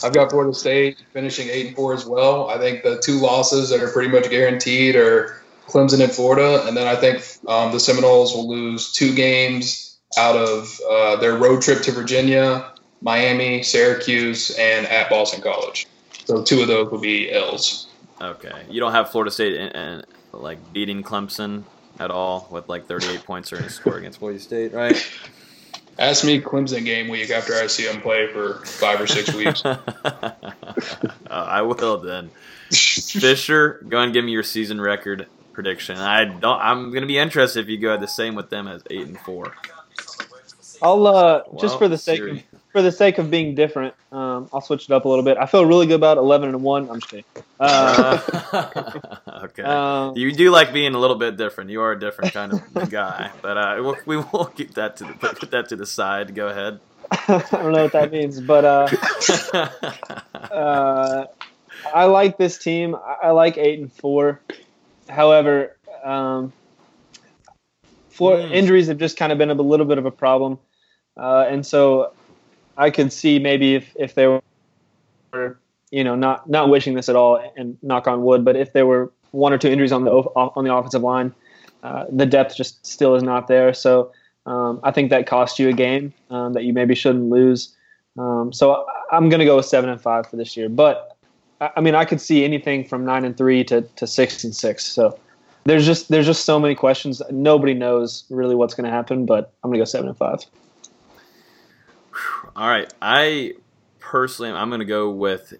I've got Florida State finishing eight and four as well. I think the two losses that are pretty much guaranteed are Clemson and Florida, and then I think um, the Seminoles will lose two games out of uh, their road trip to Virginia, Miami, Syracuse, and at Boston College. So two of those will be L's. Okay, you don't have Florida State in, in, like beating Clemson at all with like 38 points or a score against Boise State, right? Ask me Clemson game week after I see them play for five or six weeks. uh, I will then. Fisher, go and give me your season record prediction. I don't. I'm going to be interested if you go the same with them as eight and four. I'll uh, Well, just for the sake Siri. of for the sake of being different, um, I'll switch it up a little bit. I feel really good about eleven and one. I'm just kidding. Uh, okay. Um, you do like being a little bit different. You are a different kind of guy, but uh, we'll, we will keep that to the put that to the side. Go ahead. I don't know what that means, but uh, uh, I like this team. I like eight and four. However, um, Hmm. injuries have just kind of been a little bit of a problem, uh, and so I could see maybe if if they were, you know, not not wishing this at all, and knock on wood, but if there were one or two injuries on the on the offensive line, uh, the depth just still is not there. So um, I think that cost you a game um, that you maybe shouldn't lose. Um, so I- I'm going to go with seven and five for this year. But I I mean, I could see anything from nine and three to, to six and six. So there's just there's just so many questions. Nobody knows really what's going to happen. But I'm going to go seven and five. All right, I personally, I'm going to go with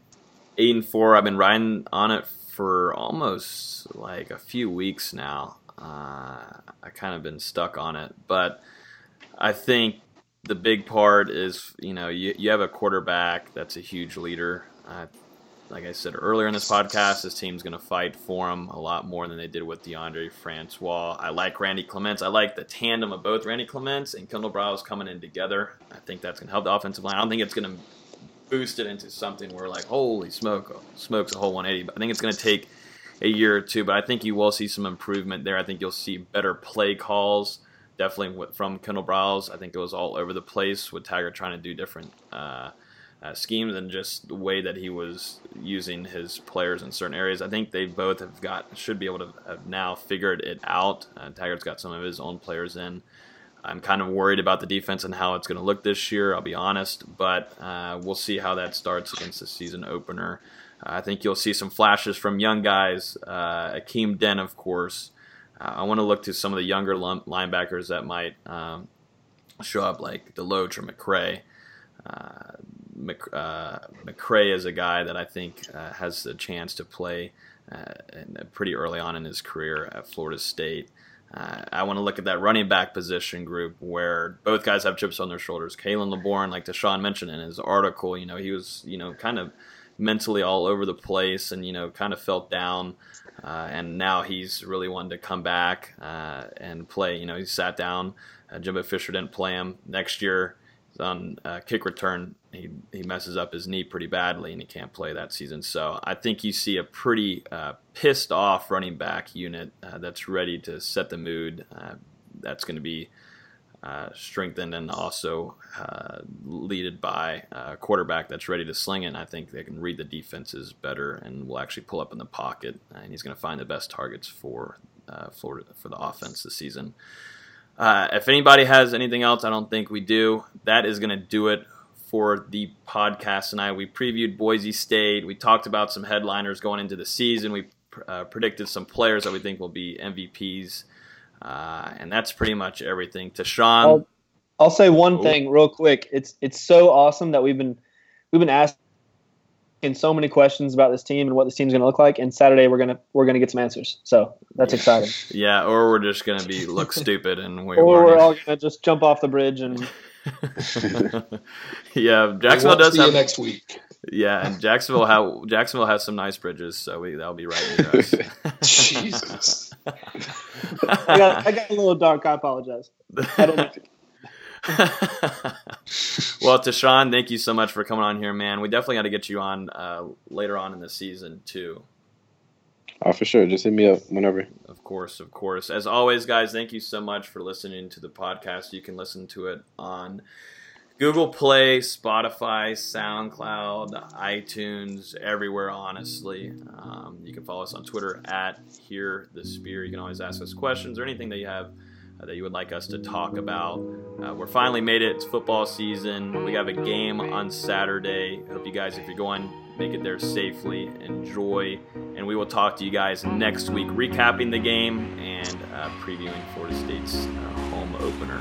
eight and four. I've been riding on it for almost like a few weeks now. Uh, I kind of been stuck on it, but I think the big part is you know you, you have a quarterback that's a huge leader. Uh, like I said earlier in this podcast, this team's going to fight for him a lot more than they did with Deondre Francois. I like Randy Clements. I like the tandem of both Randy Clements and Kendal Briles coming in together. I think that's going to help the offensive line. I don't think it's going to boost it into something where like holy smoke, smokes a whole 180. But I think it's going to take a year or two. But I think you will see some improvement there. I think you'll see better play calls. Definitely from Kendal Briles. I think it was all over the place with Tiger trying to do different uh, uh, schemes and just the way that he was using his players in certain areas. I think they both have got should be able to have now figured it out. Uh, Taggart's got some of his own players in. I'm kind of worried about the defense and how it's going to look this year. I'll be honest, but uh, we'll see how that starts against the season opener. Uh, I think you'll see some flashes from young guys. Uh, Akeem Dent, of course. Uh, I want to look to some of the younger linebackers that might um, show up, like Deloach or McCray. Mc, uh, McCray is a guy that I think uh, has a chance to play uh, pretty early on in his career at Florida State. Uh, I want to look at that running back position group where both guys have chips on their shoulders. Khalan Laborn, like Tashan mentioned in his article, you know, he was, you know, kind of mentally all over the place and, you know, kind of felt down. Uh, and now he's really wanted to come back uh, and play. You know, he sat down. Uh, Jimbo Fisher didn't play him. Next year, on uh, kick return, he, he messes up his knee pretty badly and he can't play that season. So I think you see a pretty uh, pissed off running back unit uh, that's ready to set the mood. Uh, that's going to be uh, strengthened and also uh, leaded by a quarterback that's ready to sling it. And I think they can read the defenses better and will actually pull up in the pocket. And he's going to find the best targets for Florida for the offense this season. Uh, if anybody has anything else, I don't think we do. That is going to do it for the podcast tonight. We previewed Boise State. We talked about some headliners going into the season. We uh, predicted some players that we think will be MVPs. Uh, and that's pretty much everything. Tashan, I'll, I'll say one Oh. thing real quick. It's it's so awesome that we've been we've been asking so many questions about this team and what this team's going to look like. And Saturday we're gonna we're gonna get some answers. So that's exciting. yeah, or we're just going to be look stupid and we or we're all gonna just jump off the bridge and yeah, Jacksonville won't does see you have next week. Yeah, and Jacksonville have Jacksonville has some nice bridges, so we that'll be right near us. Jesus. I got I got a little dark. I apologize. I don't know. well, Tashan, thank you so much for coming on here, man. We definitely got to get you on uh, later on in the season too. Oh, for sure. Just hit me up whenever. Of course, of course. As always, guys, thank you so much for listening to the podcast. You can listen to it on Google Play, Spotify, SoundCloud, iTunes, everywhere, honestly. Um, you can follow us on Twitter at Hear the Spear. You can always ask us questions or anything that you have uh, that you would like us to talk about. Uh, we're finally made it. It's football season. We have a game on Saturday. Hope you guys, if you're going, make it there safely. Enjoy. And we will talk to you guys next week, recapping the game and uh, previewing Florida State's uh, home opener.